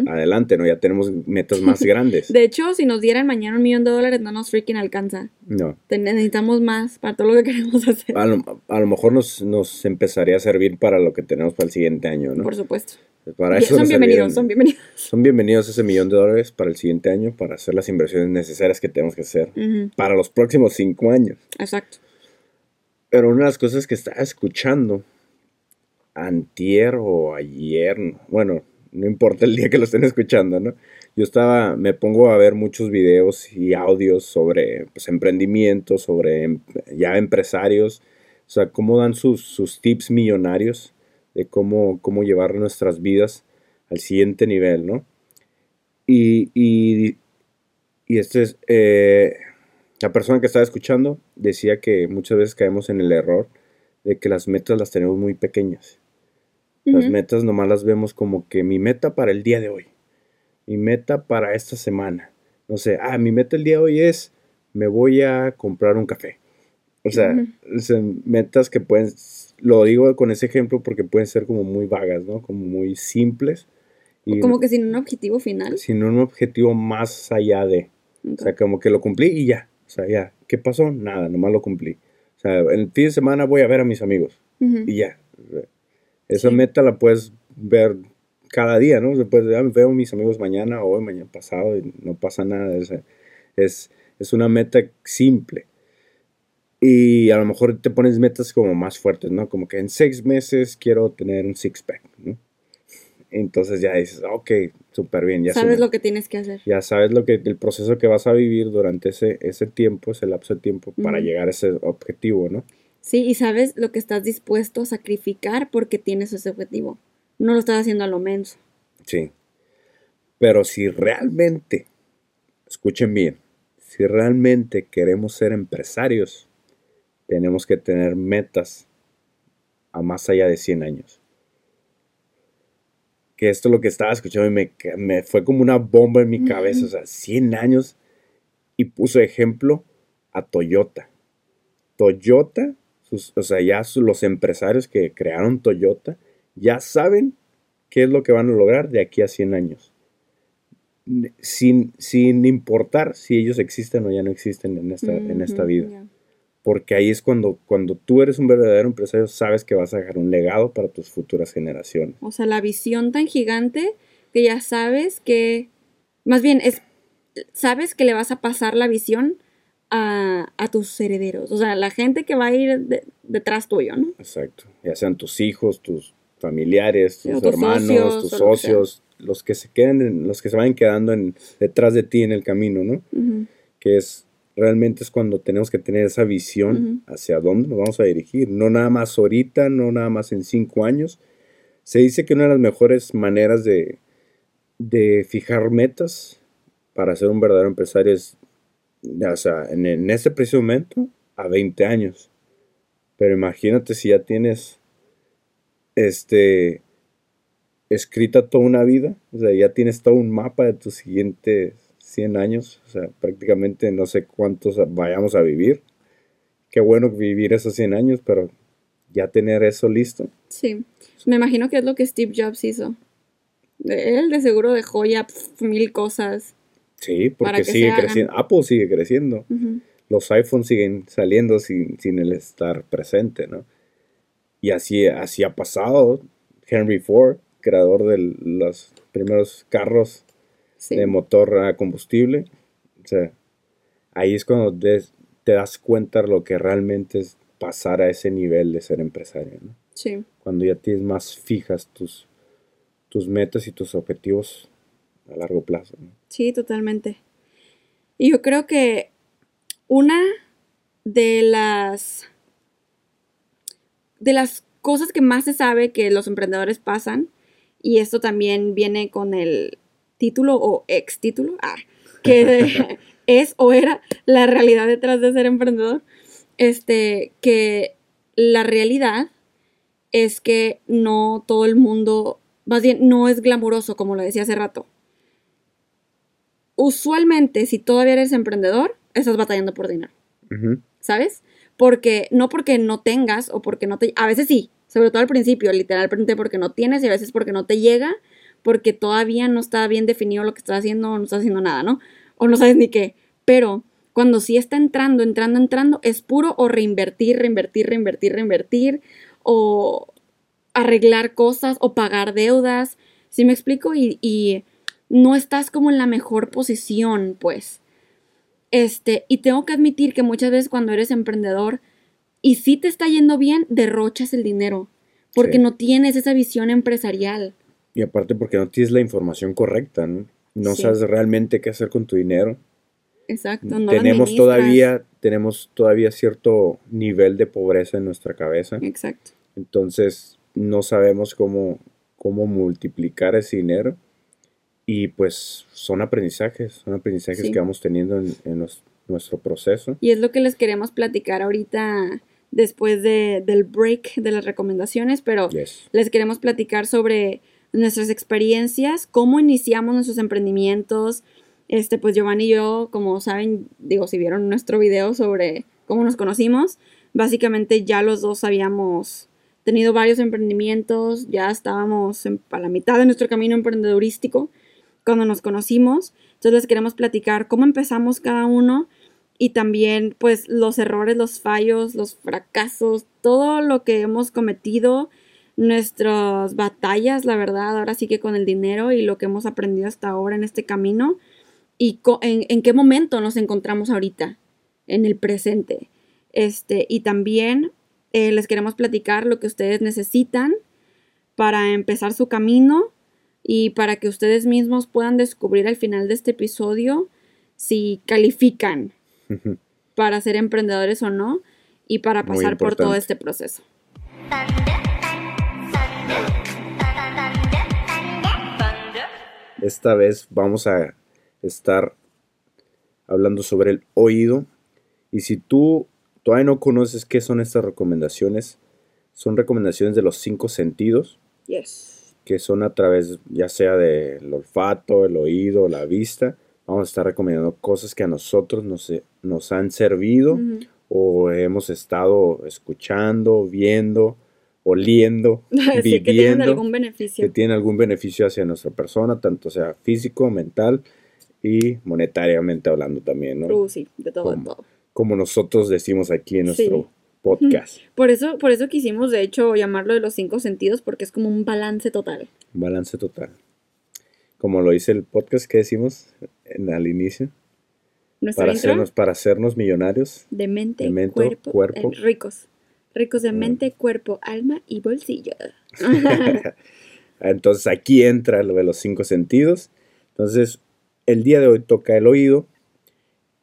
adelante, ¿no? Ya tenemos metas más (laughs) grandes. De hecho, si nos dieran mañana un millón de dólares, no nos freaking alcanza. No. Te- necesitamos más para todo lo que (laughs) queremos hacer. A lo, a lo mejor nos, nos empezaría a servir para lo que tenemos para el siguiente año, ¿no? Por supuesto. Para Bien, eso son bienvenidos, servirían- son bienvenidos. son bienvenidos ese millón de dólares para el siguiente año, para hacer las inversiones necesarias que tenemos que hacer Ujú, para los próximos cinco años. Exacto. Pero una de las cosas que estaba escuchando antier o ayer, bueno, no importa el día que lo estén escuchando, ¿no? Yo estaba, me pongo a ver muchos videos y audios sobre pues, emprendimiento, sobre em- ya empresarios, o sea, cómo dan sus, sus tips millonarios de cómo, cómo llevar nuestras vidas al siguiente nivel, ¿no? Y, y, y este es, eh, la persona que estaba escuchando decía que muchas veces caemos en el error de que las metas las tenemos muy pequeñas. Las metas nomás las vemos como que mi meta para el día de hoy, mi meta para esta semana. No sé, ah, mi meta el día de hoy es me voy a comprar un café. O sea, metas que pueden, lo digo con ese ejemplo porque pueden ser como muy vagas, ¿no? Como muy simples y Como que sin un objetivo final. sin un objetivo más allá de. O sea, como que lo cumplí y ya. O sea, ya. ¿Qué pasó? Nada, nomás lo cumplí. O sea, el fin de semana voy a ver a mis amigos y ya. Esa Sí. meta la puedes ver cada día, ¿no? Después de, ah, veo a mis amigos mañana o hoy, mañana pasado y no pasa nada. Sea, es, es una meta simple. Y a lo mejor te pones metas como más fuertes, ¿no? Como que en seis meses quiero tener un six-pack, ¿no? Entonces ya dices, ok, súper bien. Ya Sabes suma- lo que tienes que hacer. ya sabes lo que el proceso que vas a vivir durante ese, ese tiempo, ese lapso de tiempo para llegar a ese objetivo, ¿no? Sí, y sabes lo que estás dispuesto a sacrificar porque tienes ese objetivo. No lo estás haciendo a lo menso. Sí. Pero si realmente, escuchen bien, si realmente queremos ser empresarios, tenemos que tener metas a más allá de 100 años. Que esto es lo que estaba escuchando y me, me fue como una bomba en mi cabeza, o sea, 100 años y puso ejemplo a Toyota. Toyota, sus- o sea, ya su- los empresarios que crearon Toyota ya saben qué es lo que van a lograr de aquí a 100 años. Sin, sin importar si ellos existen o ya no existen en esta, en esta vida. Porque ahí es cuando, cuando tú eres un verdadero empresario, sabes que vas a dejar un legado para tus futuras generaciones. O sea, la visión tan gigante que ya sabes que, más bien, es, sabes que le vas a pasar la visión a, a tus herederos. O sea, la gente que va a ir de- detrás tuyo, ¿no? Exacto. Ya sean tus hijos, tus familiares, tus hermanos, socios, tus lo que socios, los que se queden, en- los que se vayan quedando en, detrás de ti en el camino, ¿no? Que es realmente es cuando tenemos que tener esa visión hacia dónde nos vamos a dirigir. No nada más ahorita, no nada más en cinco años. Se dice que una de las mejores maneras de, de fijar metas para ser un verdadero empresario es, o sea, en, en este preciso momento, a 20 años. Pero imagínate si ya tienes este escrita toda una vida, o sea, ya tienes todo un mapa de tus siguientes 100 años, o sea, prácticamente no sé cuántos vayamos a vivir. Qué bueno vivir esos 100 años, pero ya tener eso listo. Sí. Me imagino que es lo que Steve Jobs hizo. Él de seguro dejó ya mil cosas. Sí, porque que sigue creciendo. Apple sigue creciendo. Los iPhones siguen saliendo sin, sin el estar presente, ¿no? Y así, así ha pasado. Henry Ford, creador de los primeros carros Sí. de motor a combustible. O sea, ahí es cuando des- te das cuenta lo que realmente es pasar a ese nivel de ser empresario, ¿no? sí. Cuando ya tienes más fijas tus, tus metas y tus objetivos a largo plazo, ¿no? Sí, totalmente. Y yo creo que una de las de las cosas que más se sabe que los emprendedores pasan, y esto también viene con el título o ex título, ah, que (laughs) es o era la realidad detrás de ser emprendedor, este, que la realidad es que no todo el mundo, más bien no es glamuroso, como lo decía hace rato usualmente si todavía eres emprendedor, estás batallando por dinero. ¿sabes? Porque no porque no tengas o porque no te... A veces sí, sobre todo al principio, literalmente porque no tienes y a veces porque no te llega, porque todavía no está bien definido lo que estás haciendo o no estás haciendo nada, ¿no? O no sabes ni qué. Pero cuando sí está entrando, entrando, entrando, es puro o reinvertir, reinvertir, reinvertir, reinvertir, o arreglar cosas o pagar deudas. ¿Sí me explico? Y, y no estás como en la mejor posición, pues. Este, y tengo que admitir que muchas veces cuando eres emprendedor y sí te está yendo bien, derrochas el dinero, porque Sí. no tienes esa visión empresarial. Y aparte porque no tienes la información correcta, ¿no? No Sí. sabes realmente qué hacer con tu dinero. Exacto. No tenemos todavía, tenemos todavía cierto nivel de pobreza en nuestra cabeza. Exacto. Entonces no sabemos cómo, cómo multiplicar ese dinero. Y pues son aprendizajes, son aprendizajes Sí. que vamos teniendo en, nuestro proceso. Y es lo que les queremos platicar ahorita después de, del break de las recomendaciones, pero Yes. les queremos platicar sobre nuestras experiencias, cómo iniciamos nuestros emprendimientos. Este, pues Giovanni y yo, como saben, digo, si vieron nuestro video sobre cómo nos conocimos, básicamente ya los dos habíamos tenido varios emprendimientos, ya estábamos en- a la mitad de nuestro camino emprendedurístico cuando nos conocimos. Entonces les queremos platicar cómo empezamos cada uno y también pues los errores, los fallos, los fracasos, todo lo que hemos cometido, nuestras batallas, la verdad, ahora sí que con el dinero y lo que hemos aprendido hasta ahora en este camino y en, en qué momento nos encontramos ahorita, en el presente. Este, y también eh, les queremos platicar lo que ustedes necesitan para empezar su camino y para que ustedes mismos puedan descubrir al final de este episodio si califican para ser emprendedores o no y para pasar por todo este proceso. Esta vez vamos a estar hablando sobre el oído. Y si tú todavía no conoces qué son estas recomendaciones, son recomendaciones de los cinco sentidos, Yes. Que son a través ya sea del olfato, el oído, la vista. Vamos a estar recomendando cosas que a nosotros nos, nos han servido o hemos estado escuchando, viendo, oliendo, (laughs) sí, que tienen viviendo algún que beneficio. tiene algún beneficio hacia nuestra persona, tanto sea físico, mental y monetariamente hablando también, ¿no? Uh, sí, de todo, de ¿Cómo? todo. Como nosotros decimos aquí en Sí. Podcast. (laughs) Por eso, por eso quisimos, de hecho, llamarlo de los cinco sentidos, porque es como un balance total. Balance total. Como lo dice el podcast que decimos en, al inicio, para hacernos, para hacernos millonarios. de mente, de mente, cuerpo, cuerpo. eh, ricos. Ricos de Ah. mente, cuerpo, alma y bolsillo. (laughs) Entonces aquí entra lo de los cinco sentidos. Entonces, el día de hoy toca el oído.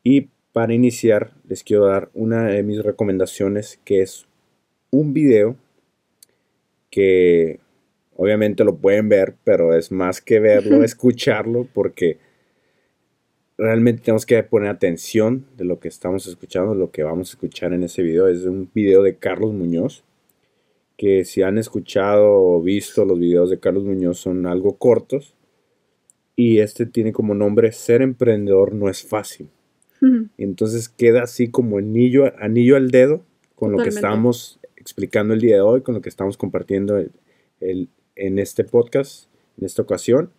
Y para iniciar, les quiero dar una de mis recomendaciones, que es un video que obviamente lo pueden ver, pero es más que verlo, escucharlo, porque realmente tenemos que poner atención de lo que estamos escuchando, lo que vamos a escuchar en ese video. Es un video de Carlos Muñoz que si han escuchado o visto los videos de Carlos Muñoz son algo cortos y este tiene como nombre Ser emprendedor no es fácil. Entonces queda así como anillo, anillo al dedo con lo que estamos explicando el día de hoy, con lo que estamos compartiendo el- el- en este podcast, en esta ocasión.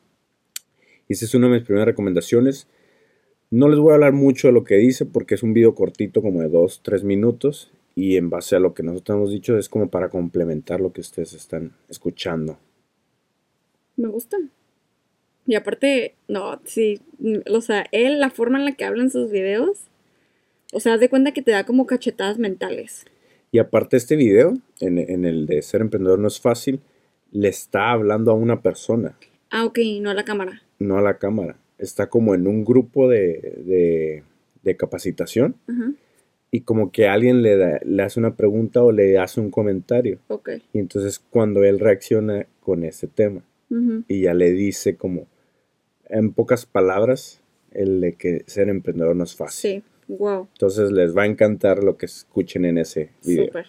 Y esa es una de mis primeras recomendaciones. No les voy a hablar mucho de lo que dice porque es un video cortito como de 2, 3 minutos y en base a lo que nosotros hemos dicho es como para complementar lo que ustedes están escuchando. Me gusta. Y aparte, no, sí, mm, o sea, él, la forma en la que habla en sus videos, o sea, haz de cuenta que te da como cachetadas mentales. Y aparte este video, en, en el de ser emprendedor no es fácil, le está hablando a una persona, Ah, ok, no a la cámara. no a la cámara. Está como en un grupo de, de- de capacitación y como que alguien le, da- le hace una pregunta o le hace un comentario. ok. Y entonces cuando él reacciona con ese tema y ya le dice como, en pocas palabras, el de que ser emprendedor no es fácil. Sí, wow. Entonces les va a encantar lo que escuchen en ese video. Súper.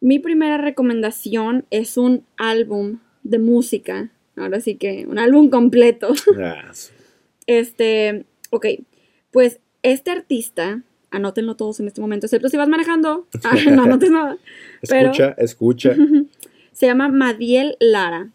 Mi primera recomendación es un álbum de música. Ahora sí que un álbum completo. (laughs) Ah, sí. Este, ok, pues este artista, anótenlo todos en este momento, excepto si vas manejando, (laughs) ah, no anotes (laughs) nada. pero- Escucha, escucha. Se llama Madiel Lara.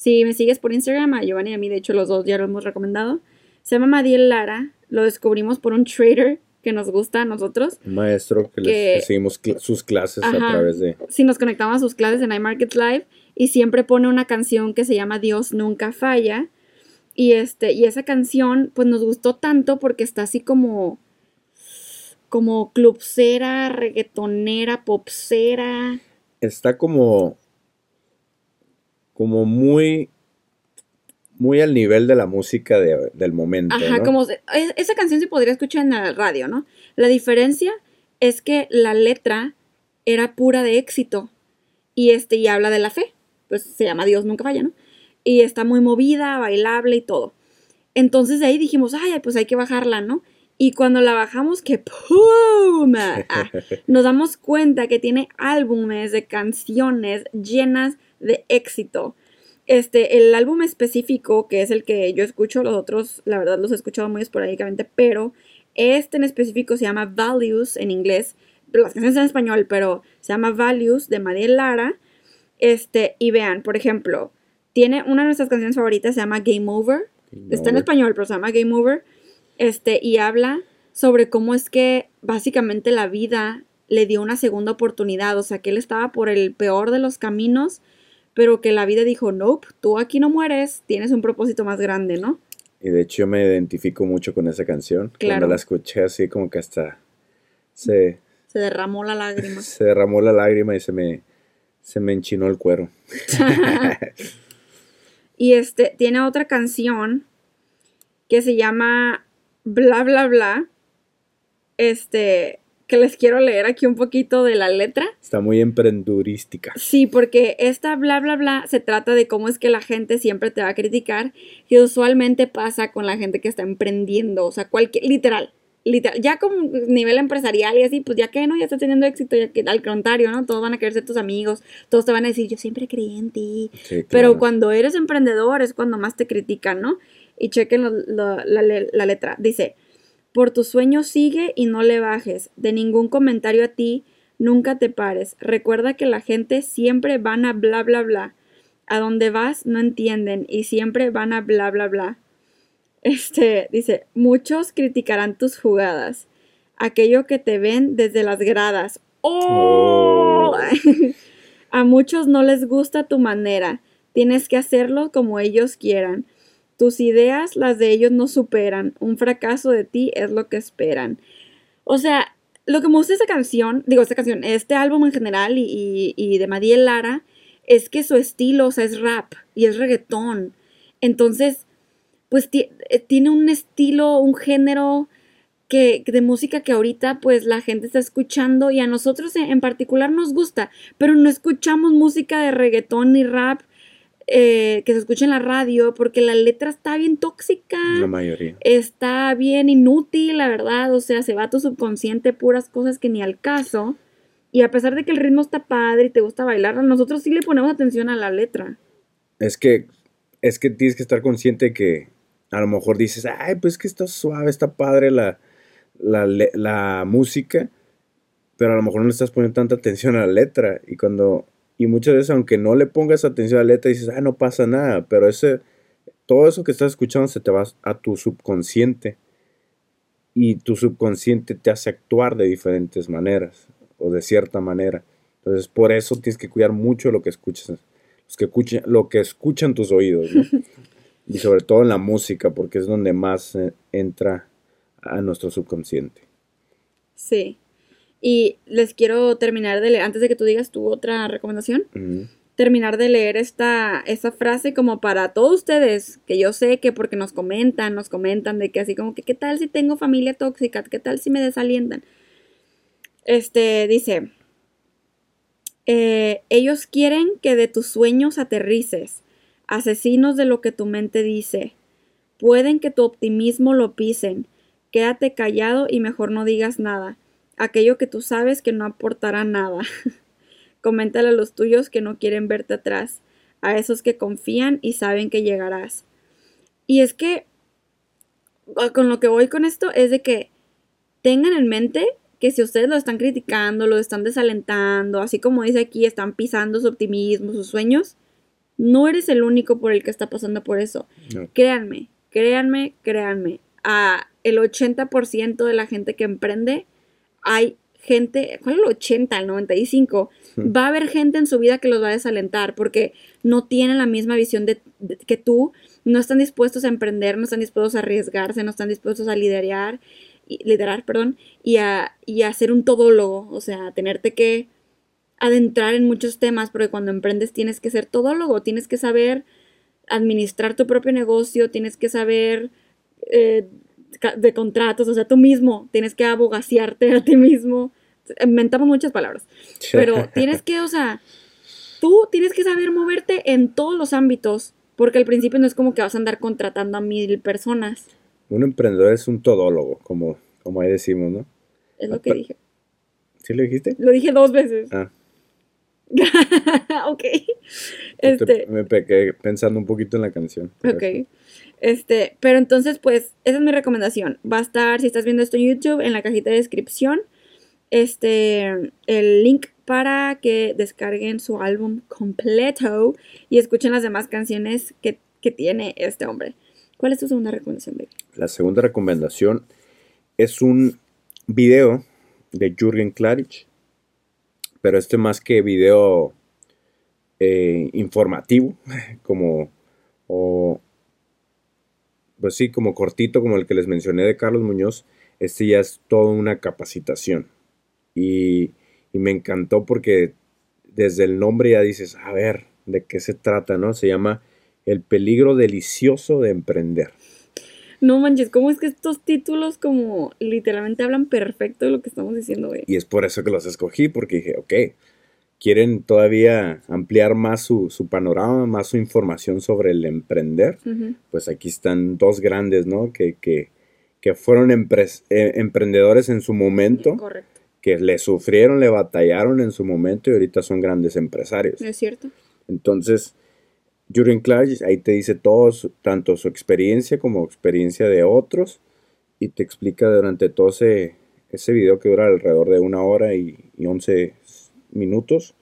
Si me sigues por Instagram, a Giovanni y a mí, de hecho los dos ya lo hemos recomendado. Se llama Madiel Lara, lo descubrimos por un trader que nos gusta a nosotros. Un maestro que, les, Que- seguimos cl- sus clases a través de... si nos conectamos a sus clases en iMarkets Live y siempre pone una canción que se llama Dios nunca falla. Y este, y esa canción, pues nos gustó tanto porque está así como. como clubcera, reggaetonera, popsera. Está como... Como muy... Muy al nivel de la música de- del momento, Ajá, ¿no? como esa canción se podría escuchar en la radio, ¿no? La diferencia es que la letra era pura de éxito y este y habla de la fe, pues se llama Dios nunca falla, ¿no? Y está muy movida, bailable y todo. Entonces de ahí dijimos, ay, pues hay que bajarla, ¿no? Y cuando la bajamos, que ¡pum! Ah, (laughs) nos damos cuenta que tiene álbumes de canciones llenas de éxito. Este, el álbum específico, que es el que yo escucho, los otros, la verdad, los he escuchado muy esporádicamente, pero este en específico se llama Values en inglés, las canciones en español, pero se llama Values de María Lara. Este, y vean, por ejemplo, tiene una de nuestras canciones favoritas, se llama Game Over. Está en español, pero se llama Game Over. Este, y habla sobre cómo es que básicamente la vida le dio una segunda oportunidad. O sea, que él estaba por el peor de los caminos, pero que la vida dijo, nope, tú aquí no mueres, tienes un propósito más grande, ¿no? Y de hecho yo me identifico mucho con esa canción. Claro. Cuando la escuché así como que hasta se, Se derramó la lágrima. se derramó la lágrima y se me, se me enchinó el cuero. (laughs) Y este tiene otra canción que se llama Bla bla bla. Este, que les quiero leer aquí un poquito de la letra. Está muy emprendurística. Sí, porque esta bla bla bla se trata de cómo es que la gente siempre te va a criticar, que usualmente pasa con la gente que está emprendiendo, o sea, cualquier literal, literal, ya como nivel empresarial y así, pues ya que no, ya estás teniendo éxito, ya que al contrario, ¿no? Todos van a querer ser tus amigos, todos te van a decir, yo siempre creí en ti. Sí, Pero claro. cuando eres emprendedor es cuando más te critican, ¿no? Y chequen lo- lo- la, le- la letra. Dice, por tu sueño sigue y no le bajes. De ningún comentario a ti, nunca te pares. Recuerda que la gente siempre van a bla, bla, bla. A donde vas no entienden y siempre van a bla, bla, bla. Este, dice, muchos criticarán tus jugadas. Aquello que te ven desde las gradas. ¡Oh! Oh. (laughs) a muchos no les gusta tu manera. Tienes que hacerlo como ellos quieran. Tus ideas, las de ellos no superan. Un fracaso de ti es lo que esperan. O sea, lo que me gusta de esta canción, digo, esta canción, este álbum en general y, y, de Madiel Lara, es que su estilo, o sea, es rap y es reggaetón. Entonces, pues eh, tiene un estilo, un género que, de música que ahorita pues la gente está escuchando y a nosotros en, en particular nos gusta, pero no escuchamos música de reggaetón ni rap eh, que se escucha en la radio porque la letra está bien tóxica La mayoría. está bien inútil, la verdad. O sea, se va a tu subconsciente puras cosas que ni al caso. Y a pesar de que el ritmo está padre y te gusta bailar, nosotros sí le ponemos atención a la letra. Es que, es que tienes que estar consciente que a lo mejor dices, ay, pues que está suave, está padre la, la, la música, pero a lo mejor no le estás poniendo tanta atención a la letra. Y cuando, y muchas veces, aunque no le pongas atención a la letra, dices, ah, no pasa nada, pero ese, todo eso que estás escuchando se te va a tu subconsciente. Y tu subconsciente te hace actuar de diferentes maneras, o de cierta manera. Entonces, por eso tienes que cuidar mucho lo que escuchas los que escuchan, lo que escuchan tus oídos, ¿no? (laughs) y sobre todo en la música, porque es donde más eh, entra a nuestro subconsciente. Sí. Y les quiero terminar de leer, antes de que tú digas tu otra recomendación, terminar de leer esta, esta frase como para todos ustedes, que yo sé que porque nos comentan, nos comentan de que así como que, ¿qué tal si tengo familia tóxica? ¿Qué tal si me desalientan? Este dice, eh, ellos quieren que de tus sueños aterrices, asesinos de lo que tu mente dice. Pueden que tu optimismo lo pisen. Quédate callado y mejor no digas nada. Aquello que tú sabes que no aportará nada. (laughs) Coméntale a los tuyos que no quieren verte atrás, a esos que confían y saben que llegarás. Y es que con lo que voy con esto es de que tengan en mente que si ustedes lo están criticando, lo están desalentando, así como dice aquí, están pisando su optimismo, sus sueños, no eres el único por el que está pasando por eso. Créanme, créanme, créanme. A el 80% de la gente que emprende, hay gente, ¿cuál es el 80? El 95. Va a haber gente en su vida que los va a desalentar porque no tienen la misma visión de, que tú, no están dispuestos a emprender, no están dispuestos a arriesgarse, no están dispuestos a liderar, liderar, perdón, y a, y a ser un todólogo, o sea, tenerte que adentrar en muchos temas, porque cuando emprendes tienes que ser todólogo, tienes que saber administrar tu propio negocio, tienes que saber eh, de contratos, o sea, tú mismo tienes que abogaciarte a ti mismo. Inventamos muchas palabras, pero tienes que, o sea, tú tienes que saber moverte en todos los ámbitos, porque al principio no es como que vas a andar contratando a mil personas. Un emprendedor es un todólogo, como, como ahí decimos, ¿no? Es lo que dije. ¿Sí lo dijiste? Lo dije dos veces. Ah. (laughs) ok. Este, me pegué pensando un poquito en la canción. Ok. Este, pero entonces, pues, esa es mi recomendación. Va a estar, si estás viendo esto en YouTube, en la cajita de descripción, este, el link para que descarguen su álbum completo y escuchen las demás canciones que, tiene este hombre. ¿Cuál es tu segunda recomendación, baby? La segunda recomendación es un video de Jürgen Klarich, pero este más que video eh, informativo, (laughs) como pues sí, como cortito, como el que les mencioné de Carlos Muñoz, este ya es toda una capacitación. Y, me encantó porque desde el nombre ya dices, a ver, ¿de qué se trata, no? Se llama El peligro delicioso de emprender. No manches, ¿cómo es que estos títulos como literalmente hablan perfecto de lo que estamos diciendo, güey? Y es por eso que los escogí, porque dije, ok, quieren todavía ampliar más su, panorama, más su información sobre el emprender, pues aquí están dos grandes, ¿no? Que, que, que fueron eh, emprendedores en su momento. Correcto. Que le sufrieron, le batallaron en su momento y ahorita son grandes empresarios. Es cierto. Entonces, Jürgen Clark ahí te dice todo, tanto su experiencia como experiencia de otros y te explica durante todo ese, ese video que dura alrededor de una hora y, y once minutos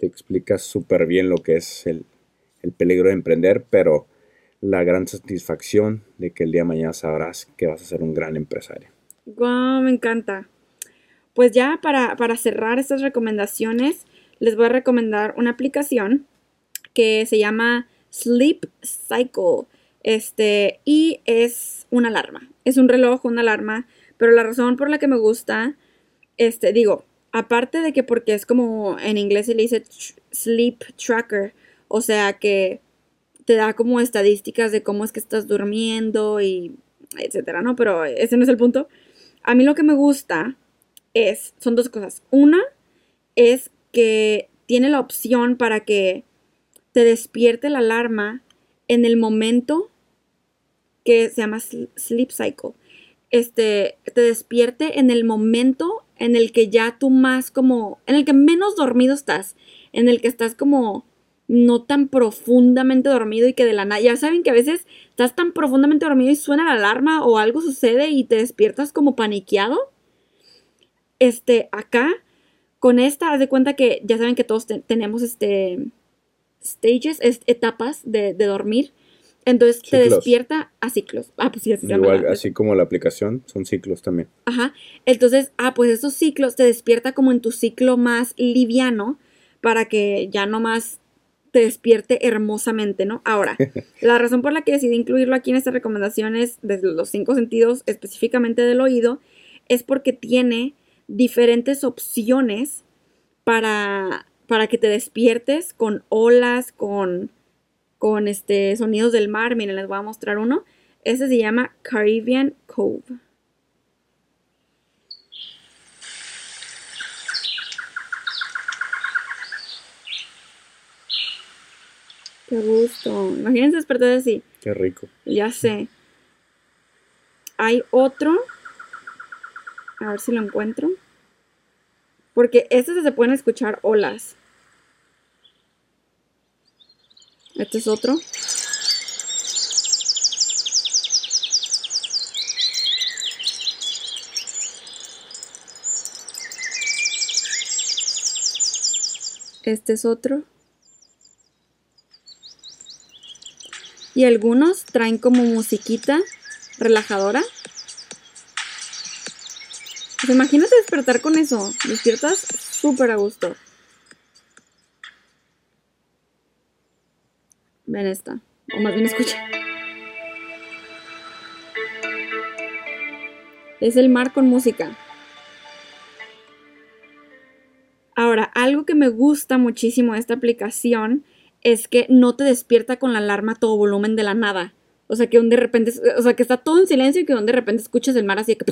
te explicas súper bien lo que es el, peligro de emprender, pero la gran satisfacción de que el día de mañana sabrás que vas a ser un gran empresario. Wow, me encanta. Pues ya para, para, cerrar estas recomendaciones, les voy a recomendar una aplicación que se llama Sleep Cycle. Este, y es una alarma. Es un reloj, una alarma. Pero la razón por la que me gusta, este, digo, aparte de que porque es como en inglés se le dice sleep tracker, o sea que te da como estadísticas de cómo es que estás durmiendo y etcétera, ¿no? Pero ese no es el punto. A mí lo que me gusta es, son dos cosas. Una es que tiene la opción para que te despierte la alarma en el momento que se llama sleep cycle. Este, te despierte en el momento en el que ya tú más como, en el que menos dormido estás, en el que estás como no tan profundamente dormido y que de la nada, ya saben que a veces estás tan profundamente dormido y suena la alarma o algo sucede y te despiertas como paniqueado. Este, acá, con esta, haz de cuenta que ya saben que todos tenemos este stages, etapas de, de dormir. Entonces te despierta a ciclos. Ah, pues sí, así Igual, así como la aplicación, son ciclos también. Ajá. Entonces, ah, pues esos ciclos te despierta como en tu ciclo más liviano para que ya no más te despierte hermosamente, ¿no? Ahora, (laughs) la razón por la que decidí incluirlo aquí en estas recomendaciones desde los cinco sentidos, específicamente del oído, es porque tiene diferentes opciones para, para que te despiertes con olas, con con este sonidos del mar. Miren, les voy a mostrar uno. Este se llama Caribbean Cove. Qué gusto. Imagínense despertar así. Qué rico. Ya sé. Hay otro. A ver si lo encuentro. Porque este se pueden escuchar olas. Este es otro. Este es otro. Y algunos traen como musiquita relajadora. Pues imagínate despertar con eso. Despiertas súper a gusto. Ven esta. O más bien escucha. Es el mar con música. Ahora, algo que me gusta muchísimo de esta aplicación es que no te despierta con la alarma a todo volumen de la nada. O sea, que de repente, o sea, que está todo en silencio y que de repente escuchas el mar así que...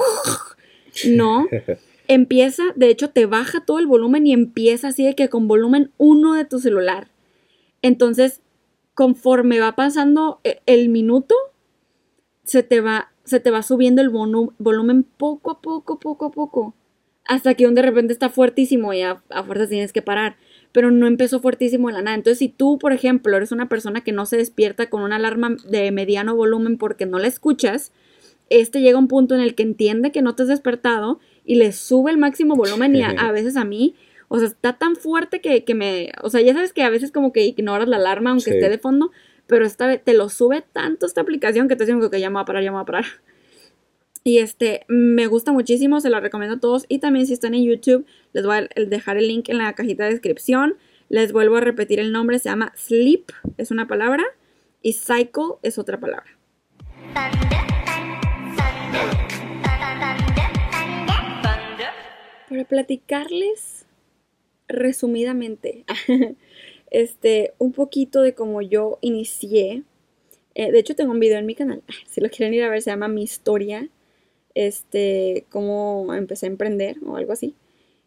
No, (laughs) empieza, de hecho te baja todo el volumen y empieza así de que con volumen uno de tu celular. Entonces, conforme va pasando e, el minuto, se te va, se te va subiendo el volumen poco a poco, poco a poco. Hasta que de repente está fuertísimo y a, a fuerzas tienes que parar pero no empezó fuertísimo de la nada. Entonces, si tú, por ejemplo, eres una persona que no se despierta con una alarma de mediano volumen porque no la escuchas, este llega a un punto en el que entiende que no te has despertado y le sube el máximo volumen y a, (laughs) veces a mí, o sea, está tan fuerte que, me, o sea, ya sabes que a veces como que ignoras la alarma aunque esté de fondo, pero esta vez te lo sube tanto esta aplicación que te diciendo que ya me va a parar, ya me va a parar. Y este, me gusta muchísimo, se la recomiendo a todos. Y también si están en YouTube, les voy a dejar el link en la cajita de descripción. Les vuelvo a repetir el nombre, se llama Sleep, es una palabra, y Cycle es otra palabra. Para platicarles resumidamente, (laughs) este, un poquito de cómo yo inicié. Eh, de hecho, tengo un video en mi canal. (laughs) Si lo quieren ir a ver, se llama Mi Historia este, cómo empecé a emprender o algo así.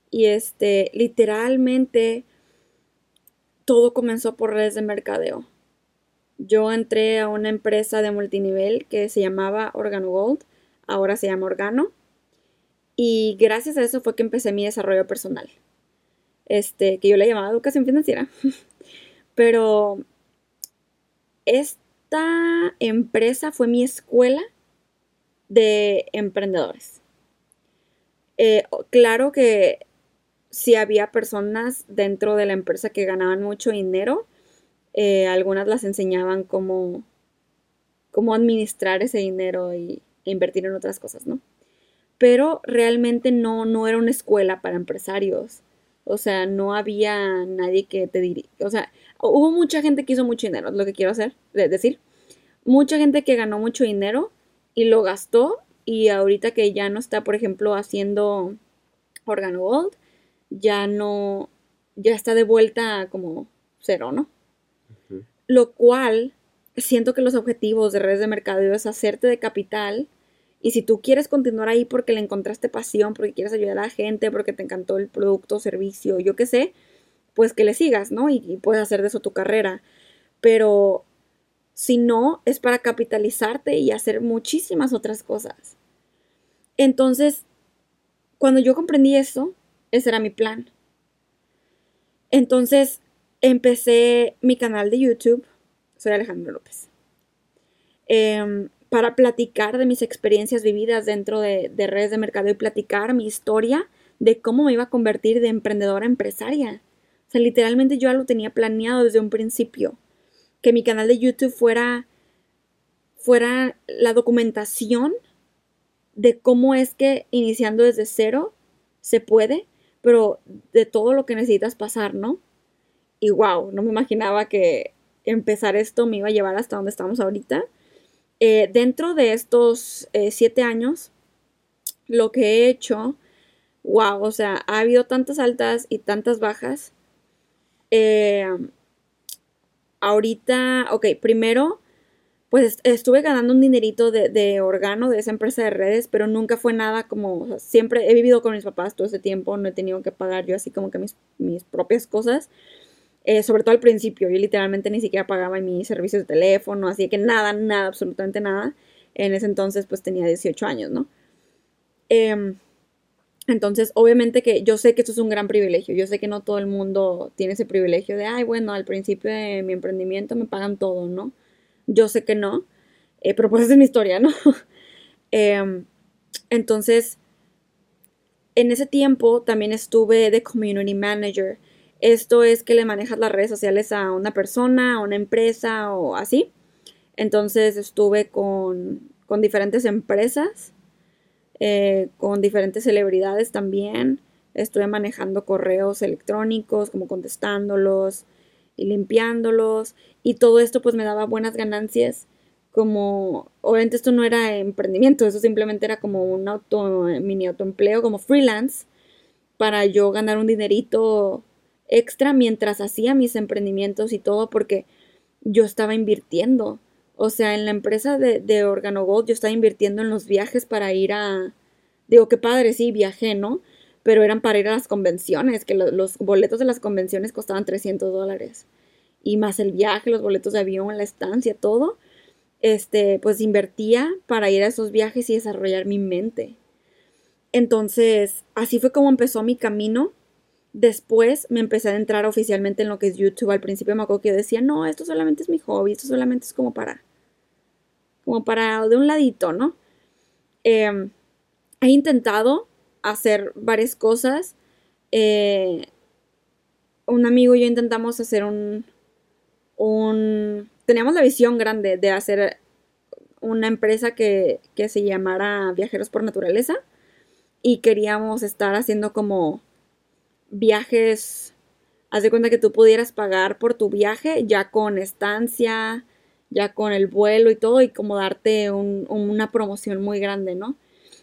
Y este, literalmente todo comenzó por redes de mercadeo. Yo entré a una empresa de multinivel que se llamaba Organo Gold, ahora se llama Organo. Y gracias a eso fue que empecé mi desarrollo personal. Este, que yo le llamaba educación financiera. (laughs) Pero esta empresa fue mi escuela de emprendedores. Eh, claro que si había personas dentro de la empresa que ganaban mucho dinero, eh, algunas las enseñaban cómo, cómo administrar ese dinero y, e invertir en otras cosas, ¿no? Pero realmente no, no era una escuela para empresarios. O sea, no había nadie que te diría. O sea, hubo mucha gente que hizo mucho dinero, es lo que quiero hacer, decir. Mucha gente que ganó mucho dinero, y lo gastó y ahorita que ya no está, por ejemplo, haciendo Organo Gold, ya no, ya está de vuelta como cero, ¿no? Lo cual, siento que los objetivos de redes de mercado es hacerte de capital y si tú quieres continuar ahí porque le encontraste pasión, porque quieres ayudar a la gente, porque te encantó el producto, servicio, yo qué sé, pues que le sigas, ¿no? Y, puedes hacer de eso tu carrera. Pero si no, es para capitalizarte y hacer muchísimas otras cosas. Entonces, cuando yo comprendí eso, ese era mi plan. Entonces, empecé mi canal de YouTube, soy Alejandro López, em, para platicar de mis experiencias vividas dentro de, de redes de mercado y platicar mi historia de cómo me iba a convertir de emprendedora a empresaria. O sea, literalmente yo ya lo tenía planeado desde un principio que mi canal de YouTube fuera, fuera la documentación de cómo es que iniciando desde cero se puede, pero de todo lo que necesitas pasar, ¿no? Y wow, no me imaginaba que empezar esto me iba a llevar hasta donde estamos ahorita. Eh, dentro de estos eh, siete años, lo que he hecho, wow, o sea, ha habido tantas altas y tantas bajas. Eh, ahorita, ok, primero, pues estuve ganando un dinerito de, de, órgano de esa empresa de redes, pero nunca fue nada como, siempre he vivido con mis papás todo ese tiempo, no he tenido que pagar yo así como que mis, mis propias cosas. Eh, sobre todo al principio, yo literalmente ni siquiera pagaba mis servicios de teléfono, así que nada, nada, absolutamente nada. En ese entonces pues tenía 18 años, ¿no? Eh, entonces, obviamente que yo sé que esto es un gran privilegio. Yo sé que no todo el mundo tiene ese privilegio de, ay, bueno, al principio de mi emprendimiento me pagan todo, ¿no? Yo sé que no, eh, pero pues es mi historia, ¿no? (laughs) Em, entonces, en ese tiempo también estuve de community manager Esto es que le manejas las redes sociales a una persona, a una empresa o así. Entonces estuve con, con diferentes empresas, eh, con diferentes celebridades también. Estuve manejando correos electrónicos, como contestándolos y limpiándolos. Y todo esto pues me daba buenas ganancias. Como, obviamente esto no era emprendimiento, eso simplemente era como un auto, mini autoempleo, como freelance, para yo ganar un dinerito extra mientras hacía mis emprendimientos y todo, porque yo estaba invirtiendo. O sea, en la empresa de, de Organogold yo estaba invirtiendo en los viajes para ir a... Digo, qué padre, sí, viajé, ¿no? Pero eran para ir a las convenciones, que los boletos de las convenciones costaban 300 dólares. Y más el viaje, los boletos de avión, la estancia, todo. Este, pues invertía para ir a esos viajes y desarrollar mi mente. Entonces, así fue como empezó mi camino. Después me empecé a entrar oficialmente en lo que es YouTube. Al principio me acuerdo que yo decía, no, esto solamente es mi hobby, esto solamente es como para como para de un ladito, ¿no? Em, he intentado hacer varias cosas. Eh, un amigo y yo intentamos hacer un, un... Teníamos la visión grande de hacer una empresa que, que se llamara Viajeros por Naturaleza y queríamos estar haciendo como viajes, haz de cuenta que tú pudieras pagar por tu viaje ya con estancia, ya con el vuelo y todo, y como darte una promoción muy grande, ¿no?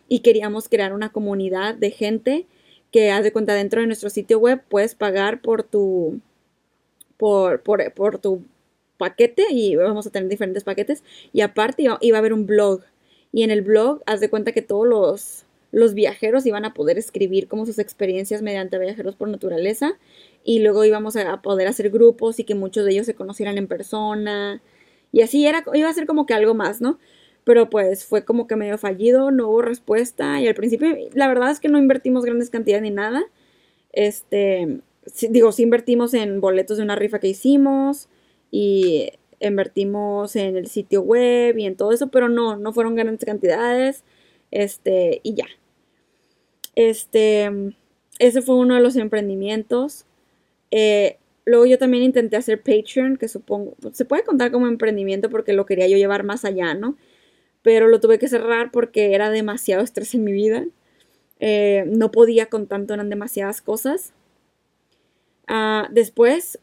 Y queríamos crear una comunidad de gente que, haz de cuenta, dentro de nuestro sitio web puedes pagar por tu, por, por, por tu paquete y vamos a tener diferentes paquetes. Y aparte iba, a haber un blog. Y en el blog, haz de cuenta que todos los, los viajeros iban a poder escribir como sus experiencias mediante viajeros por naturaleza. Y luego íbamos a poder hacer grupos y que muchos de ellos se conocieran en persona y así era, iba a ser como que algo más, ¿no? Pero pues fue como que medio fallido, no hubo respuesta y al principio la verdad es que no invertimos grandes cantidades ni nada. Este, digo, sí invertimos en boletos de una rifa que hicimos y invertimos en el sitio web y en todo eso, pero no, no fueron grandes cantidades. Este, y ya. Este, ese fue uno de los emprendimientos. Eh, Luego yo también intenté hacer Patreon, que supongo, se puede contar como emprendimiento porque lo quería yo llevar más allá, ¿no? Pero lo tuve que cerrar porque era demasiado estrés en mi vida. Eh, no podía con tanto, eran demasiadas cosas. Uh, después,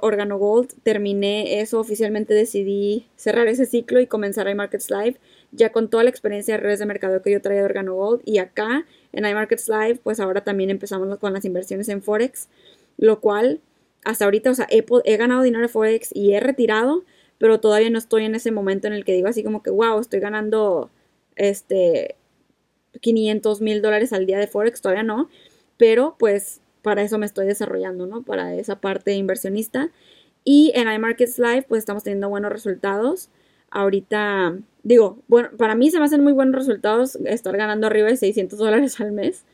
Organo Gold, terminé eso, oficialmente decidí cerrar ese ciclo y comenzar iMarkets Live, ya con toda la experiencia de redes de mercado que yo traía de Organo Gold. Y acá, en iMarkets Live, pues ahora también empezamos con las inversiones en Forex, lo cual hasta ahorita, o sea, he, ganado dinero de Forex y he retirado, pero todavía no estoy en ese momento en el que digo así como que, wow, estoy ganando este 500 mil dólares al día de Forex, todavía no, pero pues para eso me estoy desarrollando, ¿no? Para esa parte inversionista. Y en iMarkets Live, pues estamos teniendo buenos resultados. Ahorita, digo, bueno, para mí se me hacen muy buenos resultados estar ganando arriba de 600 dólares al mes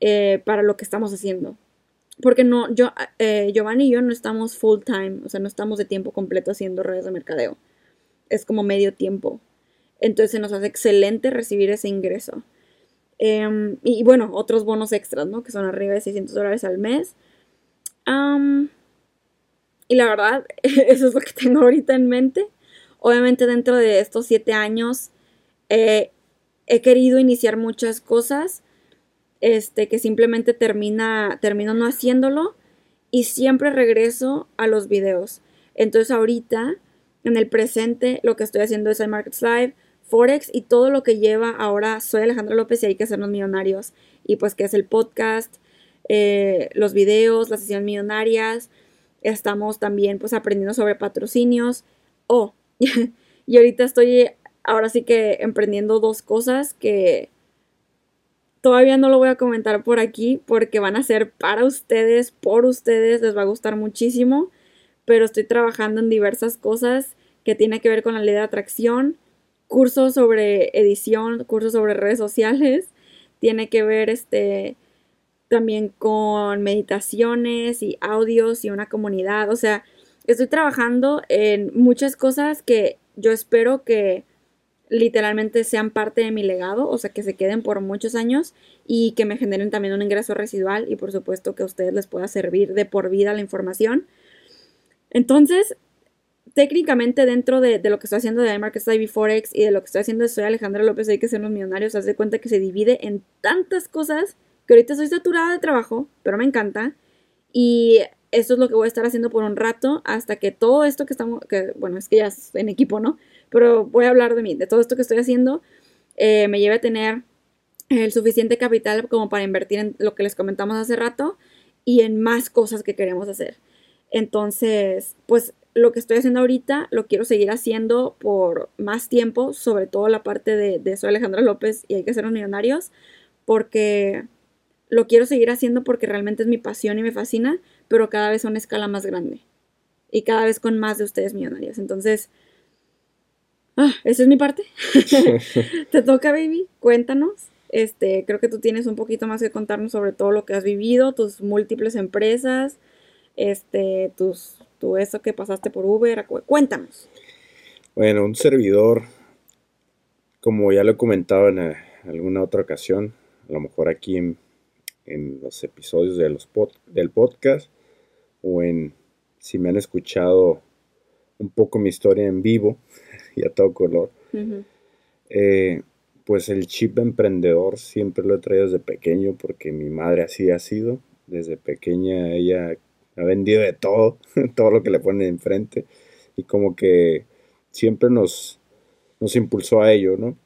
eh, para lo que estamos haciendo porque no, yo, eh, Giovanni y yo no estamos full time, o sea, no estamos de tiempo completo haciendo redes de mercadeo. Es como medio tiempo. Entonces nos hace excelente recibir ese ingreso. Em, y, bueno, otros bonos extras, ¿no? Que son arriba de 600 dólares al mes. y la verdad, (laughs) eso es lo que tengo ahorita en mente. Obviamente dentro de estos siete años he querido iniciar muchas cosas este, que simplemente termina, termino no haciéndolo y siempre regreso a los videos. Entonces ahorita, en el presente, lo que estoy haciendo es iMarkets Live, Forex y todo lo que lleva ahora soy Alejandra López y hay que hacernos millonarios. Y pues que es el podcast, eh, los videos, las sesiones millonarias. Estamos también pues aprendiendo sobre patrocinios. Oh, (laughs) y ahorita estoy ahora sí que emprendiendo dos cosas que Todavía no lo voy a comentar por aquí porque van a ser para ustedes, por ustedes, les va a gustar muchísimo, pero estoy trabajando en diversas cosas que tienen que ver con la ley de atracción, cursos sobre edición, cursos sobre redes sociales, tiene que ver este también con meditaciones y audios y una comunidad, o sea, estoy trabajando en muchas cosas que yo espero que literalmente sean parte de mi legado, o sea, que se queden por muchos años y que me generen también un ingreso residual y por supuesto que a ustedes les pueda servir de por vida la información. Entonces, técnicamente dentro de, lo que estoy haciendo de iMarket IB Forex y de lo que estoy haciendo de Soy Alejandra López hay que ser los millonarios, haz de cuenta que se divide en tantas cosas que ahorita estoy saturada de trabajo, pero me encanta. Y esto es lo que voy a estar haciendo por un rato hasta que todo esto que estamos, que bueno, es que ya es en equipo, ¿no? Pero voy a hablar de mí, de todo esto que estoy haciendo, eh, me lleve a tener el suficiente capital como para invertir en lo que les comentamos hace rato y en más cosas que queremos hacer. Entonces, pues lo que estoy haciendo ahorita lo quiero seguir haciendo por más tiempo, sobre todo la parte de, de Soy Alejandra López y hay que ser los millonarios, porque lo quiero seguir haciendo porque realmente es mi pasión y me fascina, pero cada vez a una escala más grande y cada vez con más de ustedes millonarios. Entonces, ah, esa es mi parte. (laughs) Te toca, baby, cuéntanos. Este, creo que tú tienes un poquito más que contarnos sobre todo lo que has vivido, tus múltiples empresas, este, tus, tu eso que pasaste por Uber, cuéntanos. Bueno, un servidor, como ya lo he comentado en eh, alguna otra ocasión, a lo mejor aquí en, los episodios de los del podcast o en si me han escuchado un poco mi historia en vivo (laughs) y a todo color, eh, pues el chip emprendedor siempre lo he traído desde pequeño porque mi madre así ha sido. Desde pequeña ella ha vendido de todo, (laughs) todo lo que le pone enfrente y como que siempre nos, nos impulsó a ello, ¿no?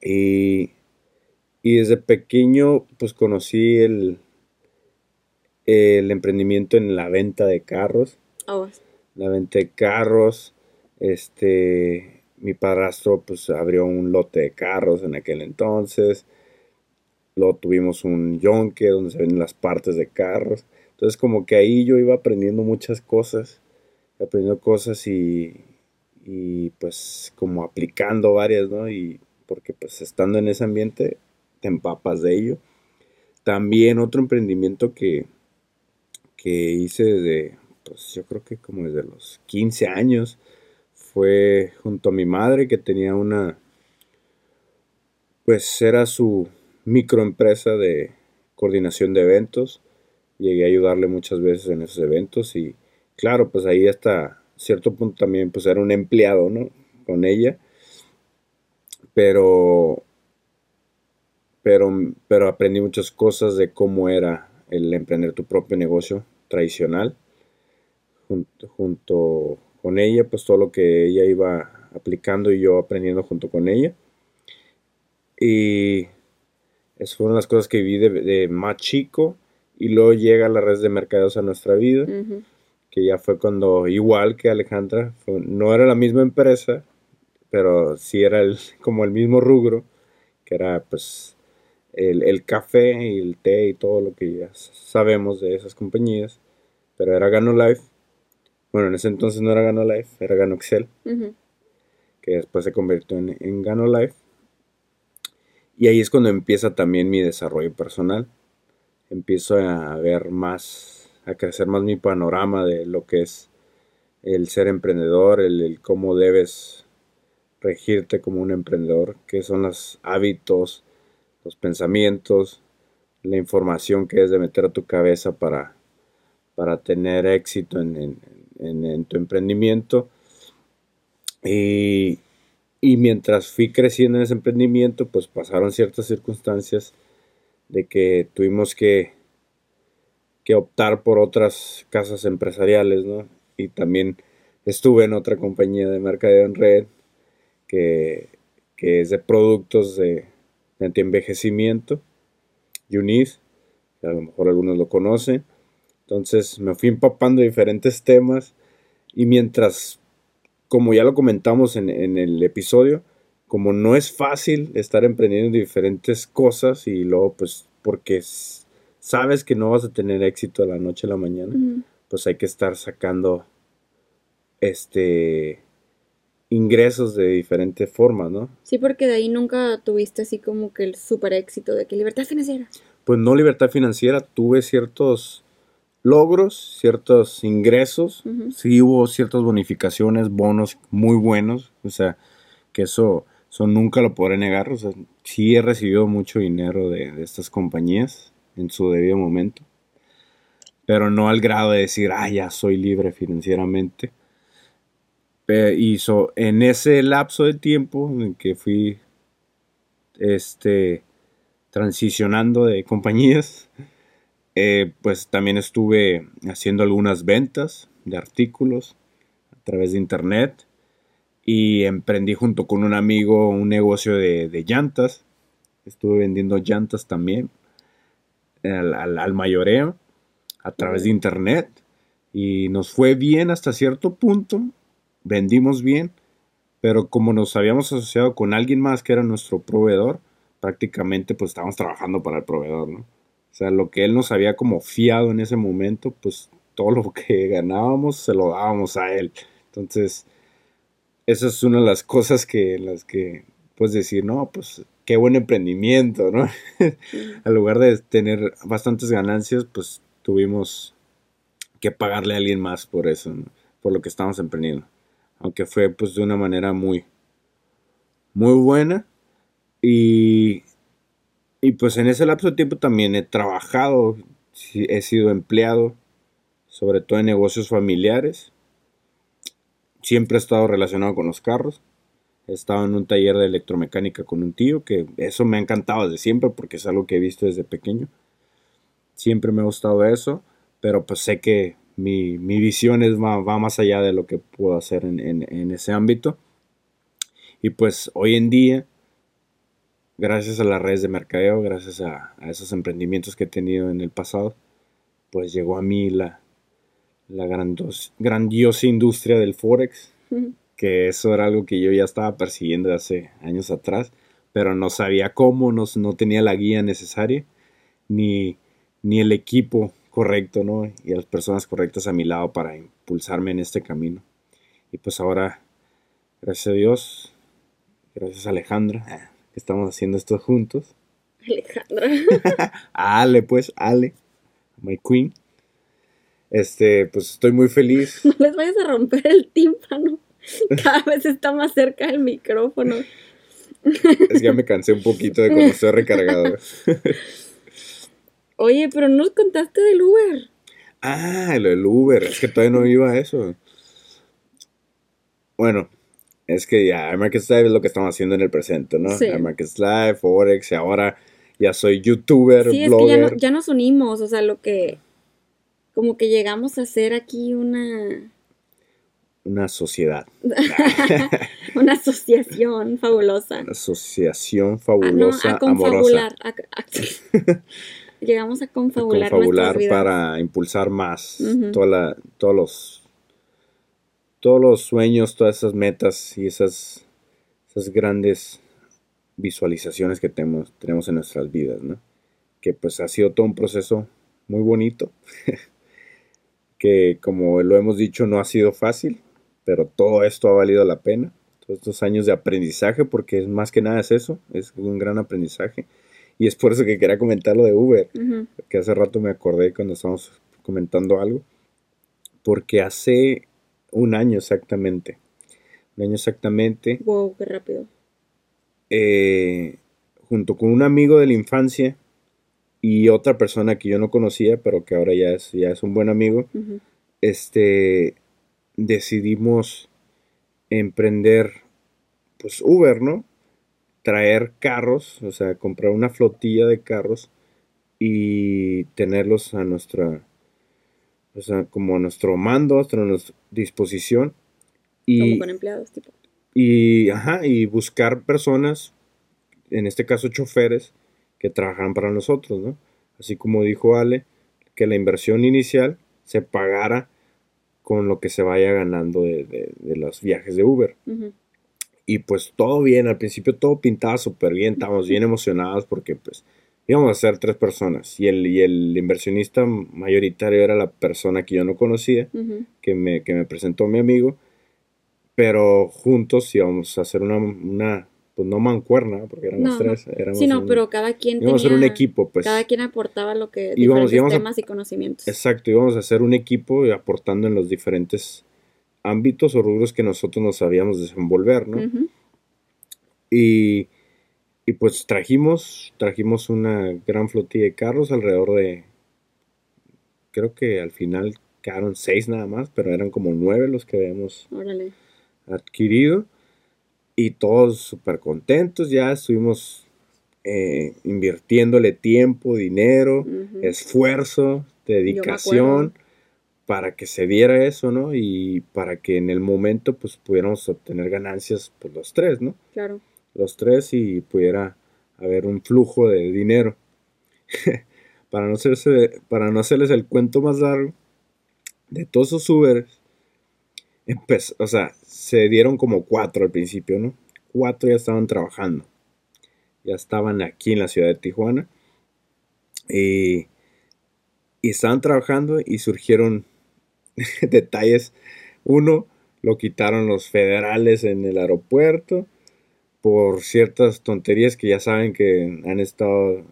Y, desde pequeño pues conocí el, el emprendimiento en la venta de carros. Oh. La venta de carros, este, mi padrastro pues abrió un lote de carros en aquel entonces. Luego tuvimos un yonke donde se ven las partes de carros. Entonces como que ahí yo iba aprendiendo muchas cosas. Aprendiendo cosas y, y pues como aplicando varias, ¿no? Y porque pues estando en ese ambiente te empapas de ello. También otro emprendimiento que, que hice desde, pues yo creo que como desde los 15 años, fue junto a mi madre que tenía una, pues era su microempresa de coordinación de eventos. Llegué a ayudarle muchas veces en esos eventos y claro, pues ahí hasta cierto punto también pues era un empleado, ¿no? Con ella. Pero, pero, pero aprendí muchas cosas de cómo era el emprender tu propio negocio tradicional junto, junto con ella, pues todo lo que ella iba aplicando y yo aprendiendo junto con ella. Y esas fueron las cosas que viví de, más chico. Y luego llega la red de mercados a nuestra vida, que ya fue cuando, igual que Alejandra, no era la misma empresa, pero sí era el, (laughs) como el mismo rubro, que era pues el, el, café y el té y todo lo que ya sabemos de esas compañías. Pero era Gano Life bueno, en ese entonces no era Gano Life, era Gano Excel. Que después se convirtió en, Gano Life. Y ahí es cuando empieza también mi desarrollo personal. Empiezo a ver más, a crecer más mi panorama de lo que es el ser emprendedor, el, cómo debes regirte como un emprendedor, qué son los hábitos, los pensamientos, la información que es de meter a tu cabeza para, para tener éxito en, tu emprendimiento. Y, mientras fui creciendo en ese emprendimiento, pues pasaron ciertas circunstancias de que tuvimos que, que optar por otras casas empresariales, ¿no? Y también estuve en otra compañía de mercadeo en red que, es de productos de, de antienvejecimiento, UNIS, a lo mejor algunos lo conocen. Entonces me fui empapando de diferentes temas y mientras, como ya lo comentamos en, el episodio, como no es fácil estar emprendiendo diferentes cosas y luego pues porque sabes que no vas a tener éxito de la noche a la mañana, pues hay que estar sacando este ingresos de diferentes formas, ¿no? Sí, porque de ahí nunca tuviste así como que el super éxito de que libertad financiera. Pues no libertad financiera, tuve ciertos logros, ciertos ingresos, sí hubo ciertas bonificaciones, bonos muy buenos, o sea, que eso Eso nunca lo podré negar. O sea, sí he recibido mucho dinero de, de estas compañías en su debido momento. Pero no al grado de decir, ah, ya soy libre financieramente. Y en ese lapso de tiempo en que fui este, transicionando de compañías, eh, pues también estuve haciendo algunas ventas de artículos a través de internet y emprendí junto con un amigo un negocio de, llantas. Estuve vendiendo llantas también al, mayoreo a través de internet y nos fue bien hasta cierto punto, vendimos bien, pero como nos habíamos asociado con alguien más que era nuestro proveedor, prácticamente pues estábamos trabajando para el proveedor, ¿no? O sea, lo que él nos había como fiado en ese momento, pues todo lo (laughs) que ganábamos se lo dábamos a él. Entonces, esa es una de las cosas que las que pues decir, no, pues qué buen emprendimiento, ¿no? Al (laughs) lugar de tener bastantes ganancias, pues tuvimos que pagarle a alguien más por eso, por lo que estamos emprendiendo. Aunque fue pues de una manera muy, muy buena. Y, y pues en ese lapso de tiempo también he trabajado, he sido empleado, sobre todo en negocios familiares. Siempre he estado relacionado con los carros. He estado en un taller de electromecánica con un tío, que eso me ha encantado desde siempre porque es algo que he visto desde pequeño. Siempre me ha gustado eso, pero pues sé que mi, visión es, va, más allá de lo que puedo hacer en, ese ámbito. Y pues hoy en día, gracias a las redes de mercadeo, gracias a, esos emprendimientos que he tenido en el pasado, pues llegó a mí la, la grandiosa industria del Forex, (laughs) que eso era algo que yo ya estaba persiguiendo hace años atrás, pero no sabía cómo, no, no tenía la guía necesaria, ni, ni el equipo correcto, ¿no? Y a las personas correctas a mi lado para impulsarme en este camino. Y pues ahora, gracias a Dios, gracias a Alejandra, que estamos haciendo esto juntos. Alejandra. (laughs) Ale, pues, Ale, my queen. Este, pues estoy muy feliz. (laughs) No les vayas a romper el tímpano. Cada (laughs) vez está más cerca del micrófono. Es que ya me cansé un poquito de cómo estoy recargado. Oye, pero no nos contaste del Uber. Ah, lo del Uber, es que todavía no iba a eso. Bueno, es que ya Market Live es lo que estamos haciendo en el presente, ¿no? Sí. Market Live, Forex, y ahora ya soy youtuber, sí, es que ya, ya nos unimos, o sea, lo que. Como que llegamos a ser aquí una. Una sociedad. (laughs) una asociación fabulosa. Una asociación fabulosa. Ah, no, a confabular. (laughs) llegamos a confabular, para impulsar más toda todos los todos los sueños, todas esas metas y esas, esas grandes visualizaciones que tenemos, tenemos en nuestras vidas, ¿no? Que pues ha sido todo un proceso muy bonito, (laughs) que como lo hemos dicho no ha sido fácil, pero todo esto ha valido la pena, todos estos años de aprendizaje, porque es más que nada es eso, es un gran aprendizaje y es por eso que quería comentar lo de Uber, que hace rato me acordé cuando estábamos comentando algo. Porque hace un año exactamente. Un año exactamente. Wow, qué rápido. Eh, junto con un amigo de la infancia y otra persona que yo no conocía, pero que ahora ya es, ya es un buen amigo, este, decidimos emprender pues Uber, ¿no? traer carros, o sea, comprar una flotilla de carros y tenerlos a nuestra, o sea, como a nuestro mando, a nuestra disposición. Y, como con empleados, tipo. Y, ajá, y buscar personas, en este caso choferes, que trabajan para nosotros, ¿no? Así como dijo Ale, que la inversión inicial se pagara con lo que se vaya ganando de, los viajes de Uber. Y pues todo bien, al principio todo pintaba súper bien, estábamos bien emocionados porque pues íbamos a ser tres personas y el, y el inversionista mayoritario era la persona que yo no conocía, que, me, que me presentó mi amigo, pero juntos íbamos a hacer una, una pues no mancuerna, porque éramos tres. Éramos sí, no, pero cada quien íbamos a hacer un equipo, pues. Cada quien aportaba lo que, íbamos, diferentes temas y conocimientos. Exacto, íbamos a hacer un equipo aportando en los diferentes ámbitos o rubros que nosotros nos sabíamos desenvolver, ¿no? Y, y pues trajimos, trajimos una gran flotilla de carros, alrededor de, creo que al final quedaron seis nada más, pero eran como nueve los que habíamos Órale. adquirido. Y todos súper contentos, ya estuvimos eh, invirtiéndole tiempo, dinero, esfuerzo, dedicación para que se diera eso, ¿no? Y para que en el momento pues pudiéramos obtener ganancias pues los tres, ¿no? Claro. Los tres y pudiera haber un flujo de dinero. (laughs) para, no hacerse, para no hacerles el cuento más largo, de todos esos Ubers, empezó, o sea, se dieron como cuatro al principio, ¿no? Cuatro ya estaban trabajando. Ya estaban aquí en la ciudad de Tijuana. Y, y estaban trabajando y surgieron (laughs) detalles. Uno, lo quitaron los federales en el aeropuerto por ciertas tonterías que ya saben que han estado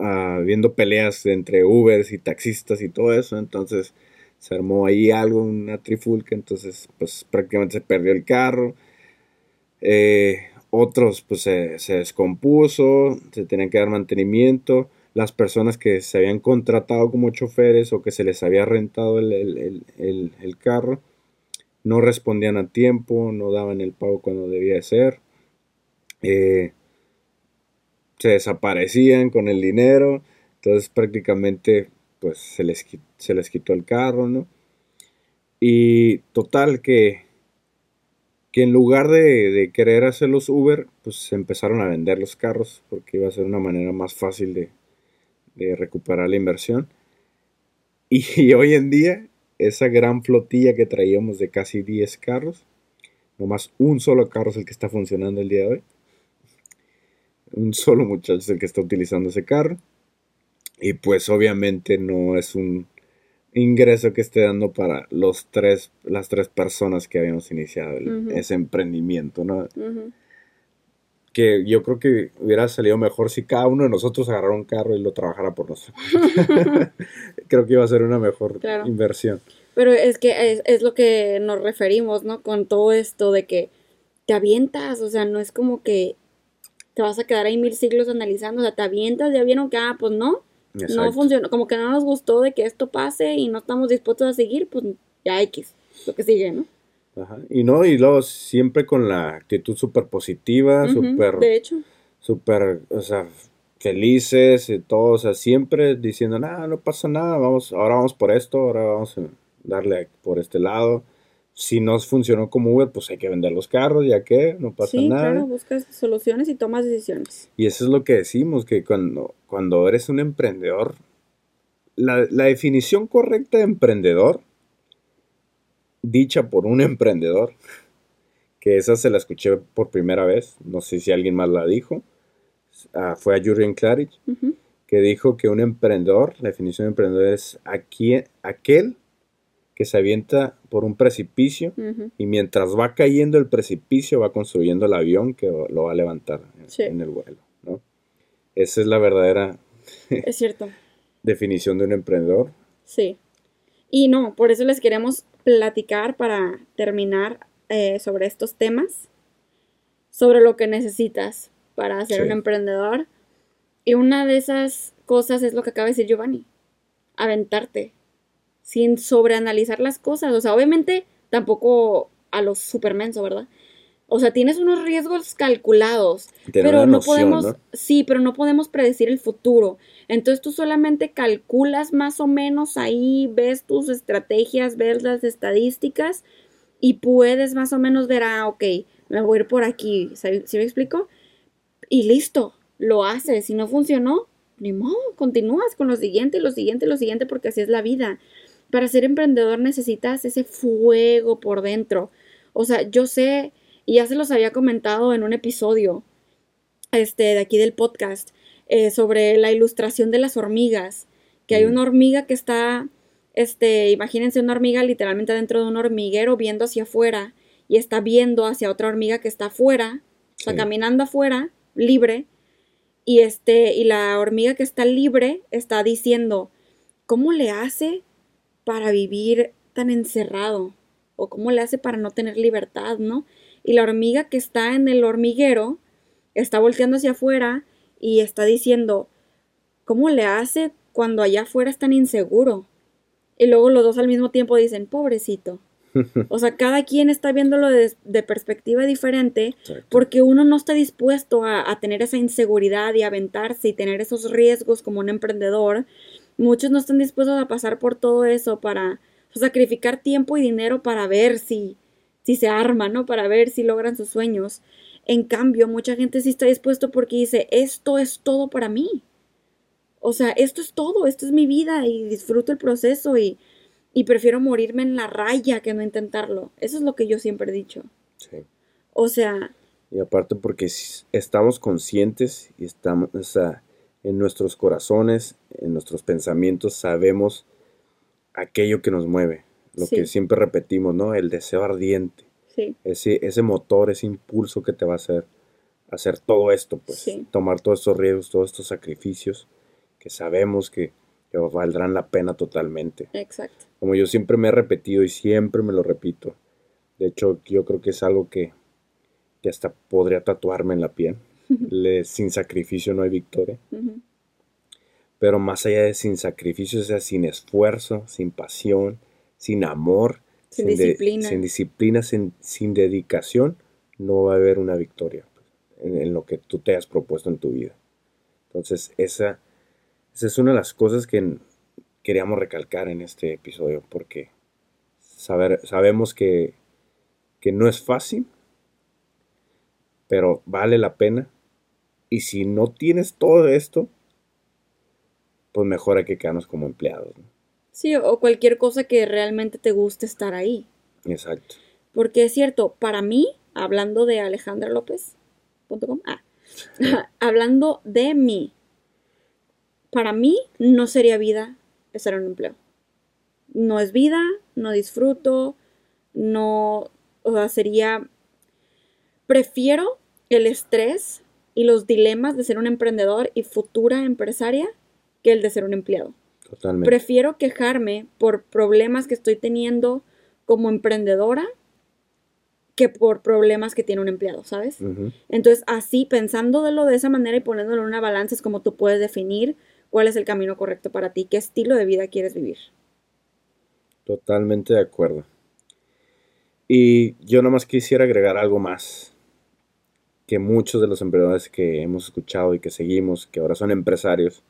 ah, viendo peleas entre Ubers y taxistas y todo eso. Entonces se armó ahí algo, una trifulca. Entonces, pues prácticamente se perdió el carro. Eh, otros, pues se, se descompuso, se tenían que dar mantenimiento. Las personas que se habían contratado como choferes o que se les había rentado el, el- el- el- carro no respondían a tiempo, no daban el pago cuando debía de ser. Eh, se desaparecían con el dinero, entonces prácticamente pues se les, se les quitó el carro, ¿no? Y total que, que en lugar de, de querer hacer los Uber, pues se empezaron a vender los carros porque iba a ser una manera más fácil de, de recuperar la inversión. Y, hoy en día, esa gran flotilla que traíamos de casi 10 carros, nomás un solo carro es el que está funcionando el día de hoy. Un solo muchacho es el que está utilizando ese carro. Y pues obviamente no es un ingreso que esté dando para los tres, las tres personas que habíamos iniciado el- ese emprendimiento, ¿no? Que yo creo que hubiera salido mejor si cada uno de nosotros agarrara un carro y lo trabajara por nosotros. (laughs) (laughs) creo que iba a ser una mejor Claro. inversión. Pero es que es, es lo que nos referimos, ¿no? Con todo esto de que te avientas, o sea, no es como que te vas a quedar ahí mil siglos analizando, o sea, te avientas, ya vieron que, ah, pues no, no funcionó, como que no nos gustó de que esto pase y no estamos dispuestos a seguir, pues ya X, lo que sigue, ¿no? Ajá. Y no, y luego siempre con la actitud súper positiva, Ujú, súper, De hecho, súper, o sea, felices y todo, o sea, siempre diciendo, nada, no pasa nada, vamos, ahora vamos por esto, ahora vamos a darle por este lado. Si no funcionó como Uber, pues hay que vender los carros, ya que no pasa sí, nada. claro, buscas soluciones y tomas decisiones. Y eso es lo que decimos, que cuando, cuando eres un emprendedor, la, la definición correcta de emprendedor, dicha por un (laughs) emprendedor, que esa se la escuché por primera vez, no sé si alguien más la dijo, ah, fue a Jurgen Klarich, que dijo que un emprendedor, la definición de emprendedor es aquí- aquel que se avienta por un precipicio y mientras va cayendo el precipicio va construyendo el avión que lo va a levantar en, Sí. en el vuelo, ¿no? Esa es la verdadera (laughs) Es cierto. definición de un emprendedor. Sí. Y no, por eso les queremos platicar para terminar eh, sobre estos temas, sobre lo que necesitas para ser Sí. un emprendedor. Y una de esas cosas es lo que acaba de decir Giovanni, aventarte, sin sobreanalizar las cosas. O sea, obviamente tampoco a los supermenso, ¿verdad? O sea, tienes unos riesgos calculados, Tener pero no noción, podemos, ¿no? sí, pero no podemos predecir el futuro. Entonces tú solamente calculas más o menos ahí, ves tus estrategias, ves las estadísticas y puedes más o menos ver, ah, ok, me voy a ir por aquí, ¿sí, ¿sí me explico? Y listo, lo haces. Si no funcionó, ni modo, continúas con lo siguiente, lo siguiente, lo siguiente, porque así es la vida. Para ser emprendedor necesitas ese fuego por dentro. O sea, yo sé, y ya se los había comentado en un episodio este, de aquí del podcast, eh, sobre la ilustración de las hormigas, que hay Mm. una hormiga que está, este, imagínense una hormiga literalmente dentro de un hormiguero viendo hacia afuera y está viendo hacia otra hormiga que está afuera, o sea, Sí. caminando afuera, libre, y este, y la hormiga que está libre está diciendo, ¿cómo le hace para vivir tan encerrado? ¿O cómo le hace para no tener libertad, no? y la hormiga que está en el hormiguero está volteando hacia afuera y está diciendo, ¿cómo le hace cuando allá afuera es tan inseguro? Y luego los dos al mismo tiempo dicen, pobrecito. (laughs) O sea, cada quien está viéndolo de, de perspectiva diferente porque uno no está dispuesto a, a, tener esa inseguridad y aventarse y tener esos riesgos como un emprendedor. Muchos no están dispuestos a pasar por todo eso para sacrificar tiempo y dinero para ver si, si se arma, ¿no? Para ver si logran sus sueños. En cambio, mucha gente sí está dispuesto porque dice, esto es todo para mí. O sea, esto es todo, esto es mi vida y disfruto el proceso y, y prefiero morirme en la raya que no intentarlo. Eso es lo que yo siempre he dicho. Sí. O sea... Y aparte porque estamos conscientes y estamos, o sea, en nuestros corazones, en nuestros pensamientos, sabemos aquello que nos mueve, lo que siempre repetimos, ¿no? El deseo ardiente. Sí. Ese, ese motor, ese impulso que te va a hacer hacer todo esto, pues, tomar todos estos riesgos, todos estos sacrificios que sabemos que, valdrán la pena totalmente. Exacto. Como yo siempre me he repetido y siempre me lo repito. De hecho, yo creo que es algo que, que hasta podría tatuarme en la piel. Sin sacrificio no hay victoria. Pero más allá de sin sacrificio, o sea, sin esfuerzo, sin pasión, sin amor, sin, disciplina, sin, disciplina sin, dedicación, no va a haber una victoria pues, en, lo que tú te has propuesto en tu vida. Entonces, esa, esa es una de las cosas que queríamos recalcar en este episodio, porque saber, sabemos que, que no es fácil, pero vale la pena. Y si no tienes todo esto, pues mejor hay que quedarnos como empleados. ¿no? Sí, o cualquier cosa que realmente te guste estar ahí. Exacto. Porque es cierto, para mí, hablando de Alejandra López.com, ah, (laughs) hablando de mí, para mí no sería vida estar en un empleo. No es vida, no disfruto, no, o sea, sería, prefiero el estrés y los dilemas de ser un emprendedor y futura empresaria que el de ser un empleado. Totalmente. Prefiero quejarme por problemas que estoy teniendo como emprendedora que por problemas que tiene un empleado, ¿sabes? Entonces, así, pensándolo de esa manera y poniéndolo en una balanza, es como tú puedes definir cuál es el camino correcto para ti, qué estilo de vida quieres vivir. Totalmente de acuerdo. Y yo nomás quisiera agregar algo más, que muchos de los emprendedores que hemos escuchado y que seguimos, que ahora son empresarios,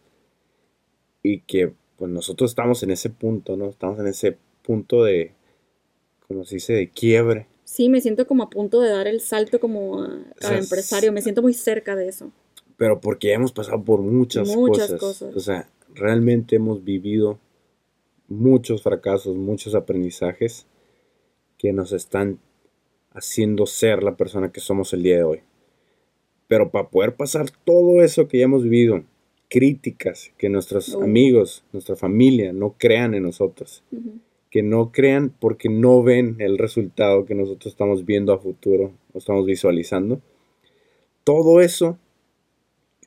y que pues nosotros estamos en ese punto, ¿no? Estamos en ese punto de, como se dice, de quiebre. Sí, me siento como a punto de dar el salto como a, empresario, me siento muy cerca de eso. Pero porque hemos pasado por muchas, muchas cosas. O sea, realmente hemos vivido muchos fracasos, muchos aprendizajes que nos están haciendo ser la persona que somos el día de hoy. Pero para poder pasar todo eso que ya hemos vivido, críticas, que nuestros amigos, nuestra familia no crean en nosotros, que no crean porque no ven el resultado que nosotros estamos viendo a futuro o estamos visualizando. Todo eso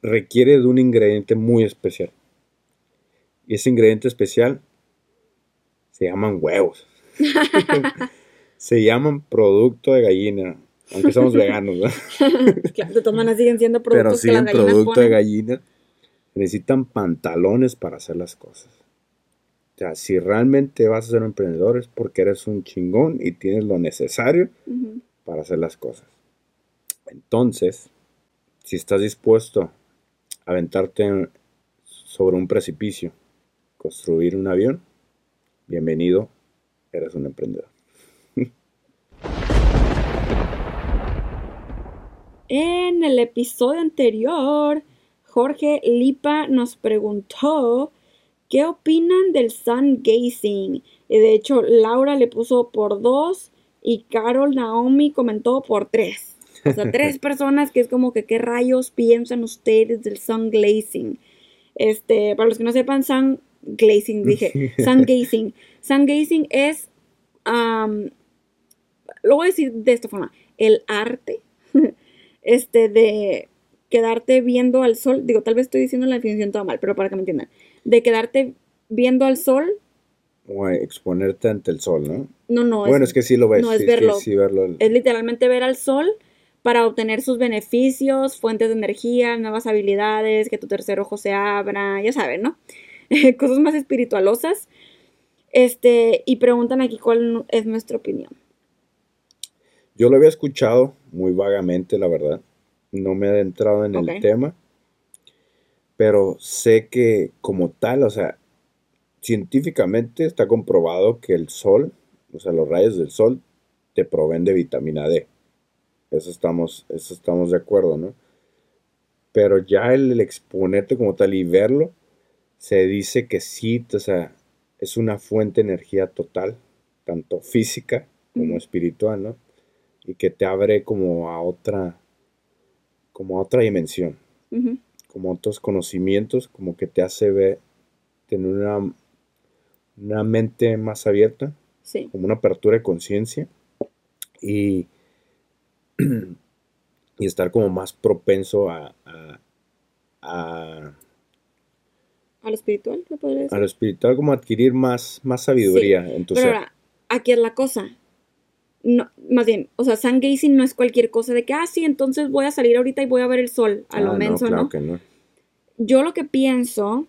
requiere de un ingrediente muy especial. Y ese ingrediente especial se llaman huevos. (laughs) (laughs) se llaman producto de gallina. Aunque somos veganos, (laughs) claro, de todas maneras siguen siendo productos Pero siguen producto de gallina necesitan pantalones para hacer las cosas. O sea, si realmente vas a ser un emprendedor es porque eres un chingón y tienes lo necesario para hacer las cosas. Entonces, si estás dispuesto a aventarte sobre un precipicio, construir un avión, bienvenido, eres un emprendedor. En el episodio anterior Jorge Lipa nos preguntó qué opinan del sun gazing. De hecho, Laura le puso por dos y Carol Naomi comentó por tres. O sea, tres (laughs) personas que es como que qué rayos piensan ustedes del sun glazing. Este, para los que no sepan, sun glazing, dije, sun gazing. Sun gazing es, lo voy a decir de esta forma, el arte este, de quedarte viendo al sol, digo, tal vez estoy diciendo la definición toda mal, pero para que me entiendan, de quedarte viendo al sol o exponerte ante el sol, ¿no? No, no. Bueno, es, que sí lo ves. No, es sí, verlo. sí, sí verlo. Es literalmente ver al sol para obtener sus beneficios, fuentes de energía, nuevas habilidades, que tu tercer ojo se abra, ya saben, ¿no? (laughs) Cosas más espiritualosas. Este, y preguntan aquí cuál es nuestra opinión. Yo lo había escuchado muy vagamente, la verdad. No me he adentrado en el tema. Pero sé que como tal, o sea, científicamente está comprobado que el sol, o sea, los rayos del sol te proveen de vitamina D. Eso estamos, eso estamos de acuerdo, ¿no? Pero ya el, el exponerte como tal y verlo, se dice que sí, o sea, es una fuente de energía total, tanto física como espiritual, ¿no? Y que te abre como a otra, como a otra dimensión, Ujú. como a otros conocimientos, como que te hace ver, tener una, una mente más abierta, Sí. como una apertura de conciencia y, (clears throat) y estar como más propenso a, a, a, ¿A lo espiritual? ¿se podría decir? a lo espiritual, como adquirir más, más sabiduría en tu Pero ser. ahora, aquí es la cosa. No, más bien, o sea, sun gazing no es cualquier cosa de que, ah, sí, entonces voy a salir ahorita y voy a ver el sol. A lo Ah, no, menso, claro ¿no? que no. Yo lo que pienso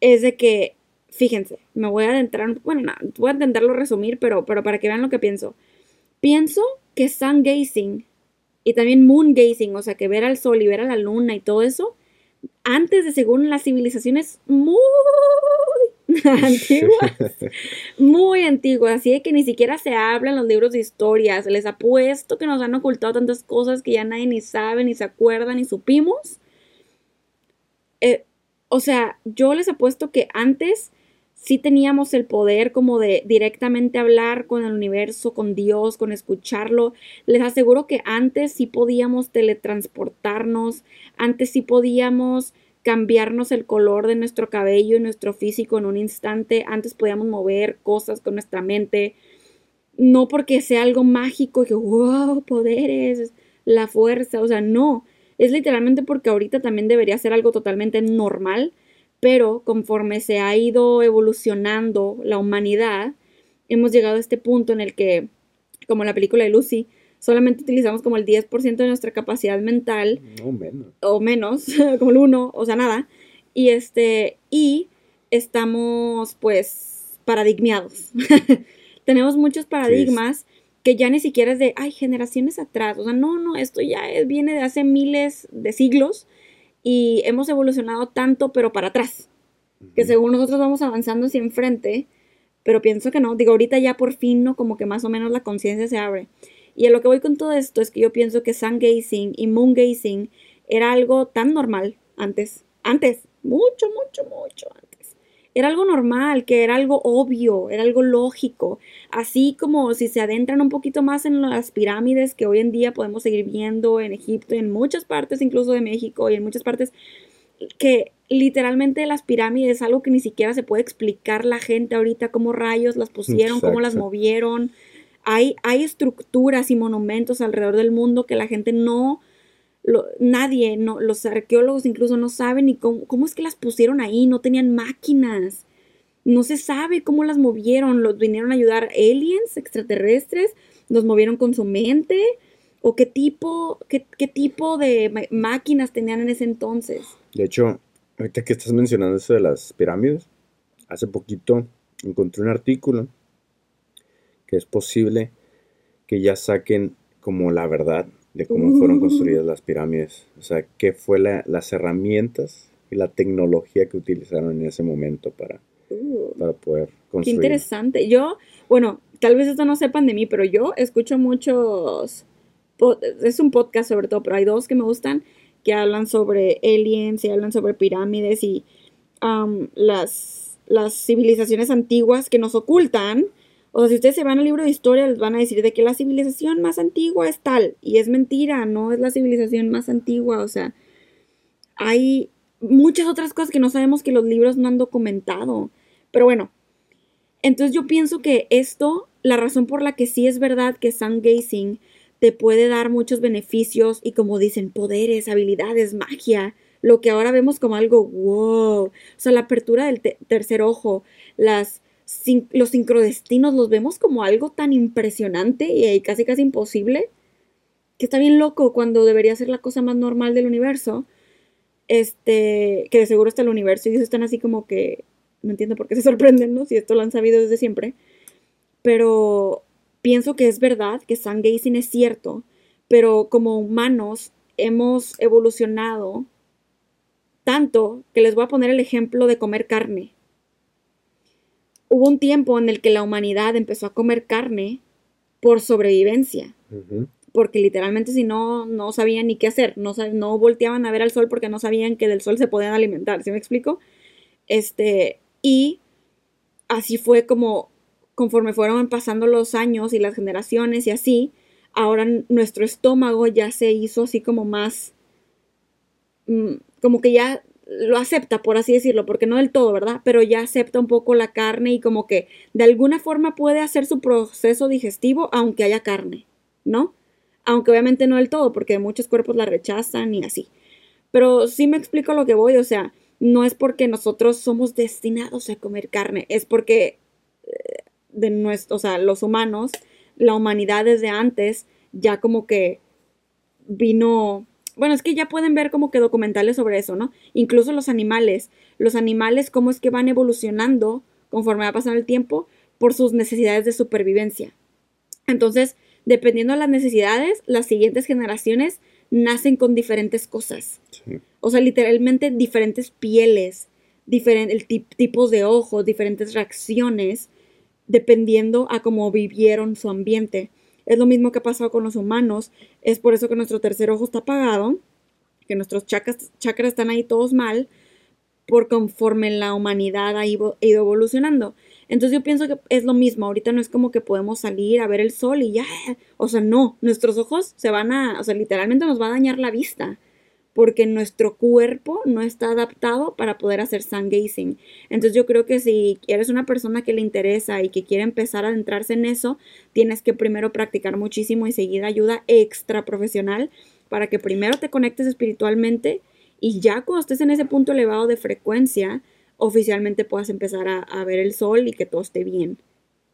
es de que, fíjense, me voy a adentrar, bueno, no, voy a intentarlo resumir, pero, pero para que vean lo que pienso. Pienso que sun gazing y también moon gazing, o sea, que ver al sol y ver a la luna y todo eso, antes de según las civilizaciones muy (laughs) (laughs) antiguas, muy antiguas, así de que ni siquiera se habla en los libros de historias. Les apuesto que nos han ocultado tantas cosas que ya nadie ni sabe, ni se acuerda, ni supimos. Eh, o sea, yo les apuesto que antes sí teníamos el poder como de directamente hablar con el universo, con Dios, con escucharlo. Les aseguro que antes sí podíamos teletransportarnos, antes sí podíamos cambiarnos el color de nuestro cabello y nuestro físico en un instante, antes podíamos mover cosas con nuestra mente, no porque sea algo mágico y que, wow, poderes, la fuerza, o sea, no, es literalmente porque ahorita también debería ser algo totalmente normal, pero conforme se ha ido evolucionando la humanidad, hemos llegado a este punto en el que, como la película de Lucy, solamente utilizamos como el 10% de nuestra capacidad mental No menos. o menos, (laughs) como el 1, o sea, nada. Y este, y estamos pues paradigmeados. (laughs) Tenemos muchos paradigmas que ya ni siquiera es de, ay, generaciones atrás. O sea, no, no, esto ya es- viene de hace miles de siglos y hemos evolucionado tanto, pero para atrás. Que según nosotros vamos avanzando hacia enfrente, pero pienso que no. Digo, ahorita ya por fin, ¿no? Como que más o menos la conciencia se abre. Y a lo que voy con todo esto es que yo pienso que sun gazing y moon gazing era algo tan normal antes. Antes, mucho, mucho, mucho antes. Era algo normal, que era algo obvio, era algo lógico. Así como si se adentran un poquito más en las pirámides que hoy en día podemos seguir viendo en Egipto, en muchas partes incluso de México y en muchas partes que literalmente las pirámides es algo que ni siquiera se puede explicar la gente ahorita, cómo rayos las pusieron, cómo las movieron. Hay, estructuras y monumentos alrededor del mundo que la gente no, nadie, los arqueólogos incluso no saben ni cómo, es que las pusieron ahí, no tenían máquinas. No se sabe cómo las movieron, los vinieron a ayudar aliens extraterrestres, los movieron con su mente, o qué tipo, qué, tipo de máquinas tenían en ese entonces. De hecho, ahorita que estás mencionando eso de las pirámides, hace poquito encontré un artículo que es posible que ya saquen como la verdad de cómo fueron Uh. construidas las pirámides. O sea, qué fue la- las herramientas y la tecnología que utilizaron en ese momento para, Uh, para poder qué construir. interesante. Yo, bueno, tal vez esto no sepan de mí, pero yo escucho muchos, es un podcast sobre todo, pero hay dos que me gustan que hablan sobre aliens y hablan sobre pirámides y am, las, las civilizaciones antiguas que nos ocultan. O sea, si ustedes se van al libro de historia, les van a decir de que la civilización más antigua es tal. Y es mentira, no es la civilización más antigua. O sea, hay muchas otras cosas que no sabemos que los libros no han documentado. Pero bueno, entonces yo pienso que esto, la razón por la que sí es verdad que sun gazing te puede dar muchos beneficios y como dicen, poderes, habilidades, magia, lo que ahora vemos como algo wow. O sea, la apertura del te- tercer ojo, las los sincrodestinos los vemos como algo tan impresionante y casi casi imposible, que está bien loco cuando debería ser la cosa más normal del universo. Este, que de seguro está el universo y ellos están así como que no entiendo por qué se (laughs) sorprenden, ¿no? Si esto lo han sabido desde siempre. Pero pienso que es verdad que Sun Gazing es cierto, pero como humanos hemos evolucionado tanto que les voy a poner el ejemplo de comer carne. Hubo un tiempo en el que la humanidad empezó a comer carne por sobrevivencia. Porque literalmente si no, no sabían ni qué hacer. No, no volteaban a ver al sol porque no sabían que del sol se podían alimentar. ¿Sí me explico? Este, y así fue como conforme fueron pasando los años y las generaciones y así, ahora nuestro estómago ya se hizo así como más, mm, como que ya lo acepta, por así decirlo, porque no del todo, ¿verdad? Pero ya acepta un poco la carne y como que de alguna forma puede hacer su proceso digestivo aunque haya carne, ¿no? Aunque obviamente no del todo, porque muchos cuerpos la rechazan y así. Pero sí me explico lo que voy, o sea, no es porque nosotros somos destinados a comer carne, es porque eh, de nuestro, o sea, los humanos, la humanidad desde antes ya como que vino, bueno, es que ya pueden ver como que documentales sobre eso, ¿no? Incluso los animales, los animales cómo es que van evolucionando conforme va pasando el tiempo por sus necesidades de supervivencia. Entonces, dependiendo de las necesidades, las siguientes generaciones nacen con diferentes cosas. O sea, literalmente diferentes pieles, diferentes tipos de ojos, diferentes reacciones dependiendo a cómo vivieron su ambiente. Es lo mismo que ha pasado con los humanos. Es por eso que nuestro tercer ojo está apagado, que nuestros chakras, están ahí todos mal, por conforme la humanidad ha ido, evolucionando. Entonces yo pienso que es lo mismo. Ahorita no es como que podemos salir a ver el sol y ya. O sea, no. Nuestros ojos se van a. O sea, literalmente nos va a dañar la vista porque nuestro cuerpo no está adaptado para poder hacer sun gazing. Entonces yo creo que si eres una persona que le interesa y que quiere empezar a adentrarse en eso, tienes que primero practicar muchísimo y seguir ayuda extra profesional para que primero te conectes espiritualmente y ya cuando estés en ese punto elevado de frecuencia, oficialmente puedas empezar a, a ver el sol y que todo esté bien.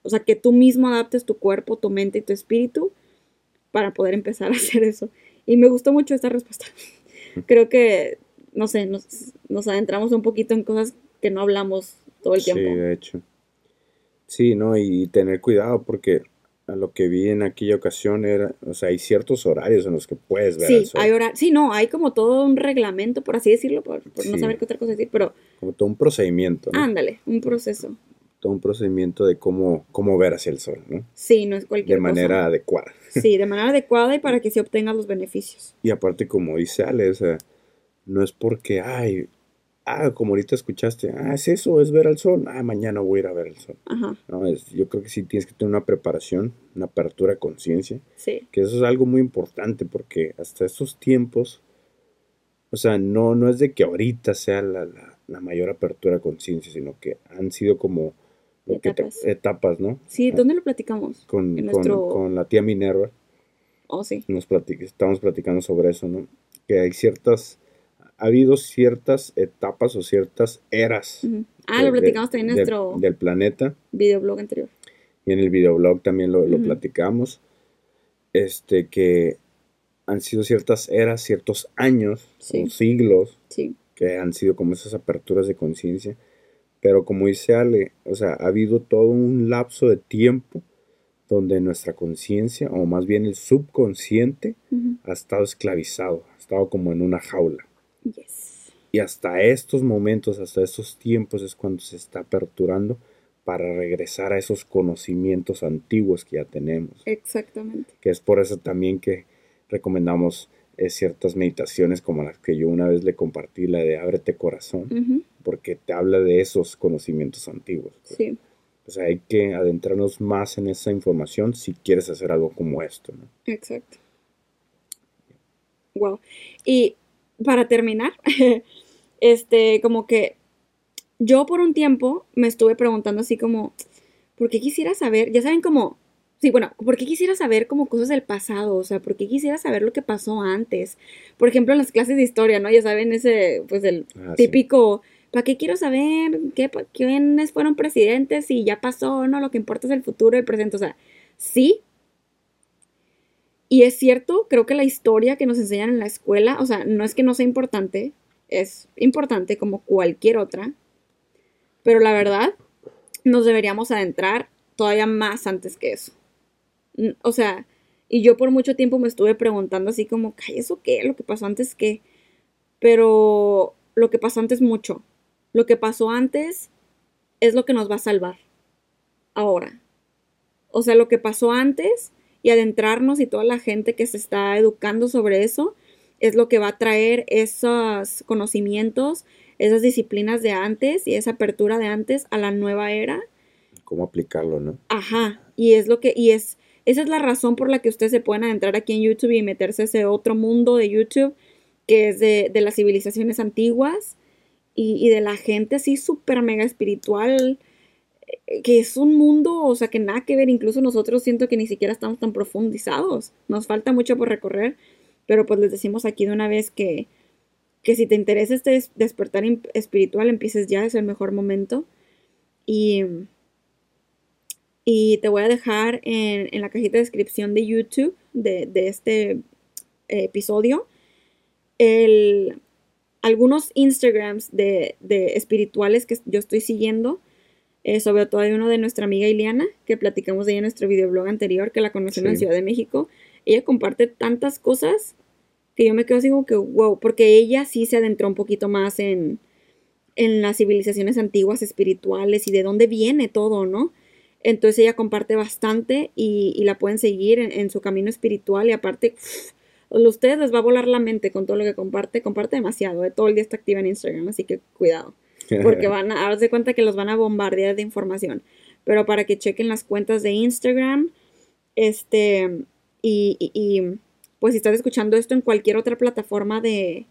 O sea, que tú mismo adaptes tu cuerpo, tu mente y tu espíritu para poder empezar a (laughs) hacer eso. Y me gustó mucho esta respuesta creo que, no sé, nos, adentramos un poquito en cosas que no hablamos todo el tiempo. Sí, de hecho. Sí, ¿no? Y tener cuidado porque a lo que vi en aquella ocasión era, o sea, hay ciertos horarios en los que puedes ver sí, Hay sí, no, hay como todo un reglamento, por así decirlo, por, no saber qué otra cosa decir, pero... Como todo un procedimiento, ¿no? Ándale, un proceso. Todo un procedimiento de cómo, cómo ver hacia el sol, ¿no? Sí, no es cualquier De manera adecuada. Sí, de (laughs) manera adecuada y para que se obtengan los beneficios. Y aparte, como dice Ale, o sea, no es porque, ay, ah, como ahorita escuchaste, ah, es eso, es ver al sol, ah, mañana voy a ir a ver el sol. Ajá. No, es, yo creo que sí tienes que tener una preparación, una apertura de conciencia. Sí. Que eso es algo muy importante porque hasta estos tiempos, o sea, no, no es de que ahorita sea la, mayor apertura de conciencia, sino que han sido como etapas. etapas, ¿no? Sí, ¿dónde lo platicamos? Con, con, la tía Minerva. Oh, sí. Nos estamos platicando sobre eso, ¿no? Que hay ciertas ha habido ciertas etapas o ciertas eras. Ah, lo platicamos también en nuestro del planeta. Videoblog anterior. Y en el videoblog también lo, platicamos. Este, que han sido ciertas eras, ciertos años, o siglos, que han sido como esas aperturas de conciencia. Pero como dice Ale, o sea, ha habido todo un lapso de tiempo donde nuestra conciencia, o más bien el subconsciente, ha estado esclavizado, ha estado como en una jaula. Y hasta estos momentos, hasta estos tiempos es cuando se está aperturando para regresar a esos conocimientos antiguos que ya tenemos. Exactamente. Que es por eso también que recomendamos eh, ciertas meditaciones como las que yo una vez le compartí, la de Ábrete Corazón, porque te habla de esos conocimientos antiguos. Sí. O sea, hay que adentrarnos más en esa información si quieres hacer algo como esto. ¿no? Exacto. Wow. Y para terminar, (laughs) este, como que yo por un tiempo me estuve preguntando así como, ¿por qué quisiera saber? Ya saben como, sí, bueno, ¿por qué quisiera saber como cosas del pasado? O sea, ¿por qué quisiera saber lo que pasó antes? Por ejemplo, en las clases de historia, ¿no? Ya saben ese, pues el ah, típico ¿para qué quiero saber qué, quiénes fueron presidentes y ya pasó, no? Lo que importa es el futuro, el presente. O sea, sí. Y es cierto, creo que la historia que nos enseñan en la escuela, o sea, no es que no sea importante, es importante como cualquier otra, pero la verdad, nos deberíamos adentrar todavía más antes que eso. O sea, y yo por mucho tiempo me estuve preguntando así como, ¿qué eso qué? ¿Lo que pasó antes qué? Pero lo que pasó antes mucho. Lo que pasó antes es lo que nos va a salvar. Ahora. O sea, lo que pasó antes y adentrarnos y toda la gente que se está educando sobre eso es lo que va a traer esos conocimientos, esas disciplinas de antes y esa apertura de antes a la nueva era. Cómo aplicarlo, ¿no? Ajá, y es lo que, y es, esa es la razón por la que ustedes se pueden adentrar aquí en YouTube y meterse a ese otro mundo de YouTube que es de, las civilizaciones antiguas y, y, de la gente así súper mega espiritual, eh, que es un mundo, o sea, que nada que ver, incluso nosotros siento que ni siquiera estamos tan profundizados, nos falta mucho por recorrer, pero pues les decimos aquí de una vez que, que si te interesa este despertar espiritual, empieces ya, es el mejor momento. Y, y te voy a dejar en, en, la cajita de descripción de YouTube de, de este eh, episodio el, algunos Instagrams de, de, espirituales que yo estoy siguiendo. Eh, sobre todo hay uno de nuestra amiga Ileana, que platicamos de ella en nuestro videoblog anterior, que la conocí en la Ciudad de México. Ella comparte tantas cosas que yo me quedo así como que, wow, porque ella sí se adentró un poquito más en, en las civilizaciones antiguas espirituales y de dónde viene todo, ¿no? Entonces ella comparte bastante y, y la pueden seguir en, en, su camino espiritual y aparte, a ustedes les va a volar la mente con todo lo que comparte, comparte demasiado, ¿eh? todo el día está activa en Instagram, así que cuidado, porque (laughs) van a darse cuenta que los van a bombardear de información, pero para que chequen las cuentas de Instagram, este, y, y, y pues si estás escuchando esto en cualquier otra plataforma de,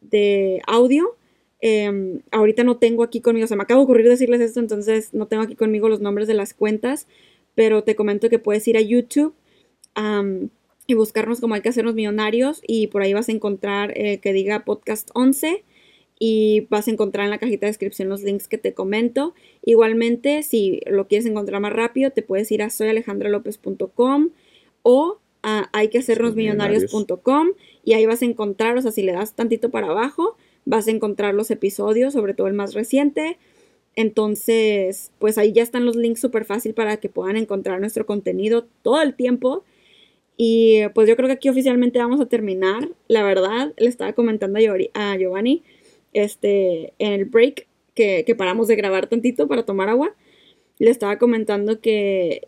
de audio, eh, ahorita no tengo aquí conmigo, se me acaba de ocurrir decirles esto, entonces no tengo aquí conmigo los nombres de las cuentas, pero te comento que puedes ir a YouTube um, y buscarnos como hay que hacernos millonarios y por ahí vas a encontrar eh, que diga podcast 11 y vas a encontrar en la cajita de descripción los links que te comento. Igualmente, si lo quieres encontrar más rápido, te puedes ir a soyalejandralopez.com o hay que hacernos millonarios.com y ahí vas a encontrar, o sea, si le das tantito para abajo, vas a encontrar los episodios, sobre todo el más reciente. Entonces, pues ahí ya están los links súper fácil para que puedan encontrar nuestro contenido todo el tiempo. Y pues yo creo que aquí oficialmente vamos a terminar. La verdad, le estaba comentando a Giovanni este, en el break que, que paramos de grabar tantito para tomar agua. Le estaba comentando que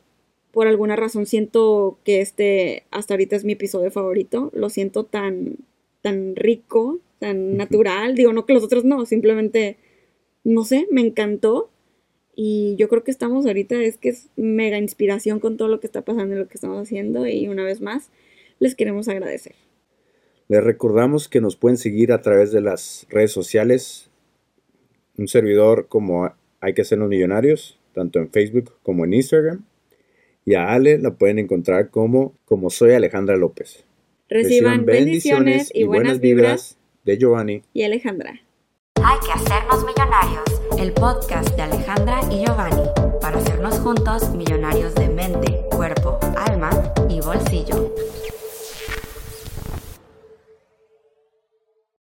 por alguna razón siento que este hasta ahorita es mi episodio favorito. Lo siento tan, tan rico, tan natural. Digo, no que los otros no, simplemente, no sé, me encantó. Y yo creo que estamos ahorita, es que es mega inspiración con todo lo que está pasando y lo que estamos haciendo. Y una vez más, les queremos agradecer. Les recordamos que nos pueden seguir a través de las redes sociales. Un servidor como Hay que los millonarios, tanto en Facebook como en Instagram. Y a Ale la pueden encontrar como, como soy Alejandra López. Reciban, bendiciones, y buenas vibras de Giovanni y Alejandra. Hay que hacernos millonarios, el podcast de Alejandra y Giovanni, para hacernos juntos millonarios de mente, cuerpo, alma y bolsillo.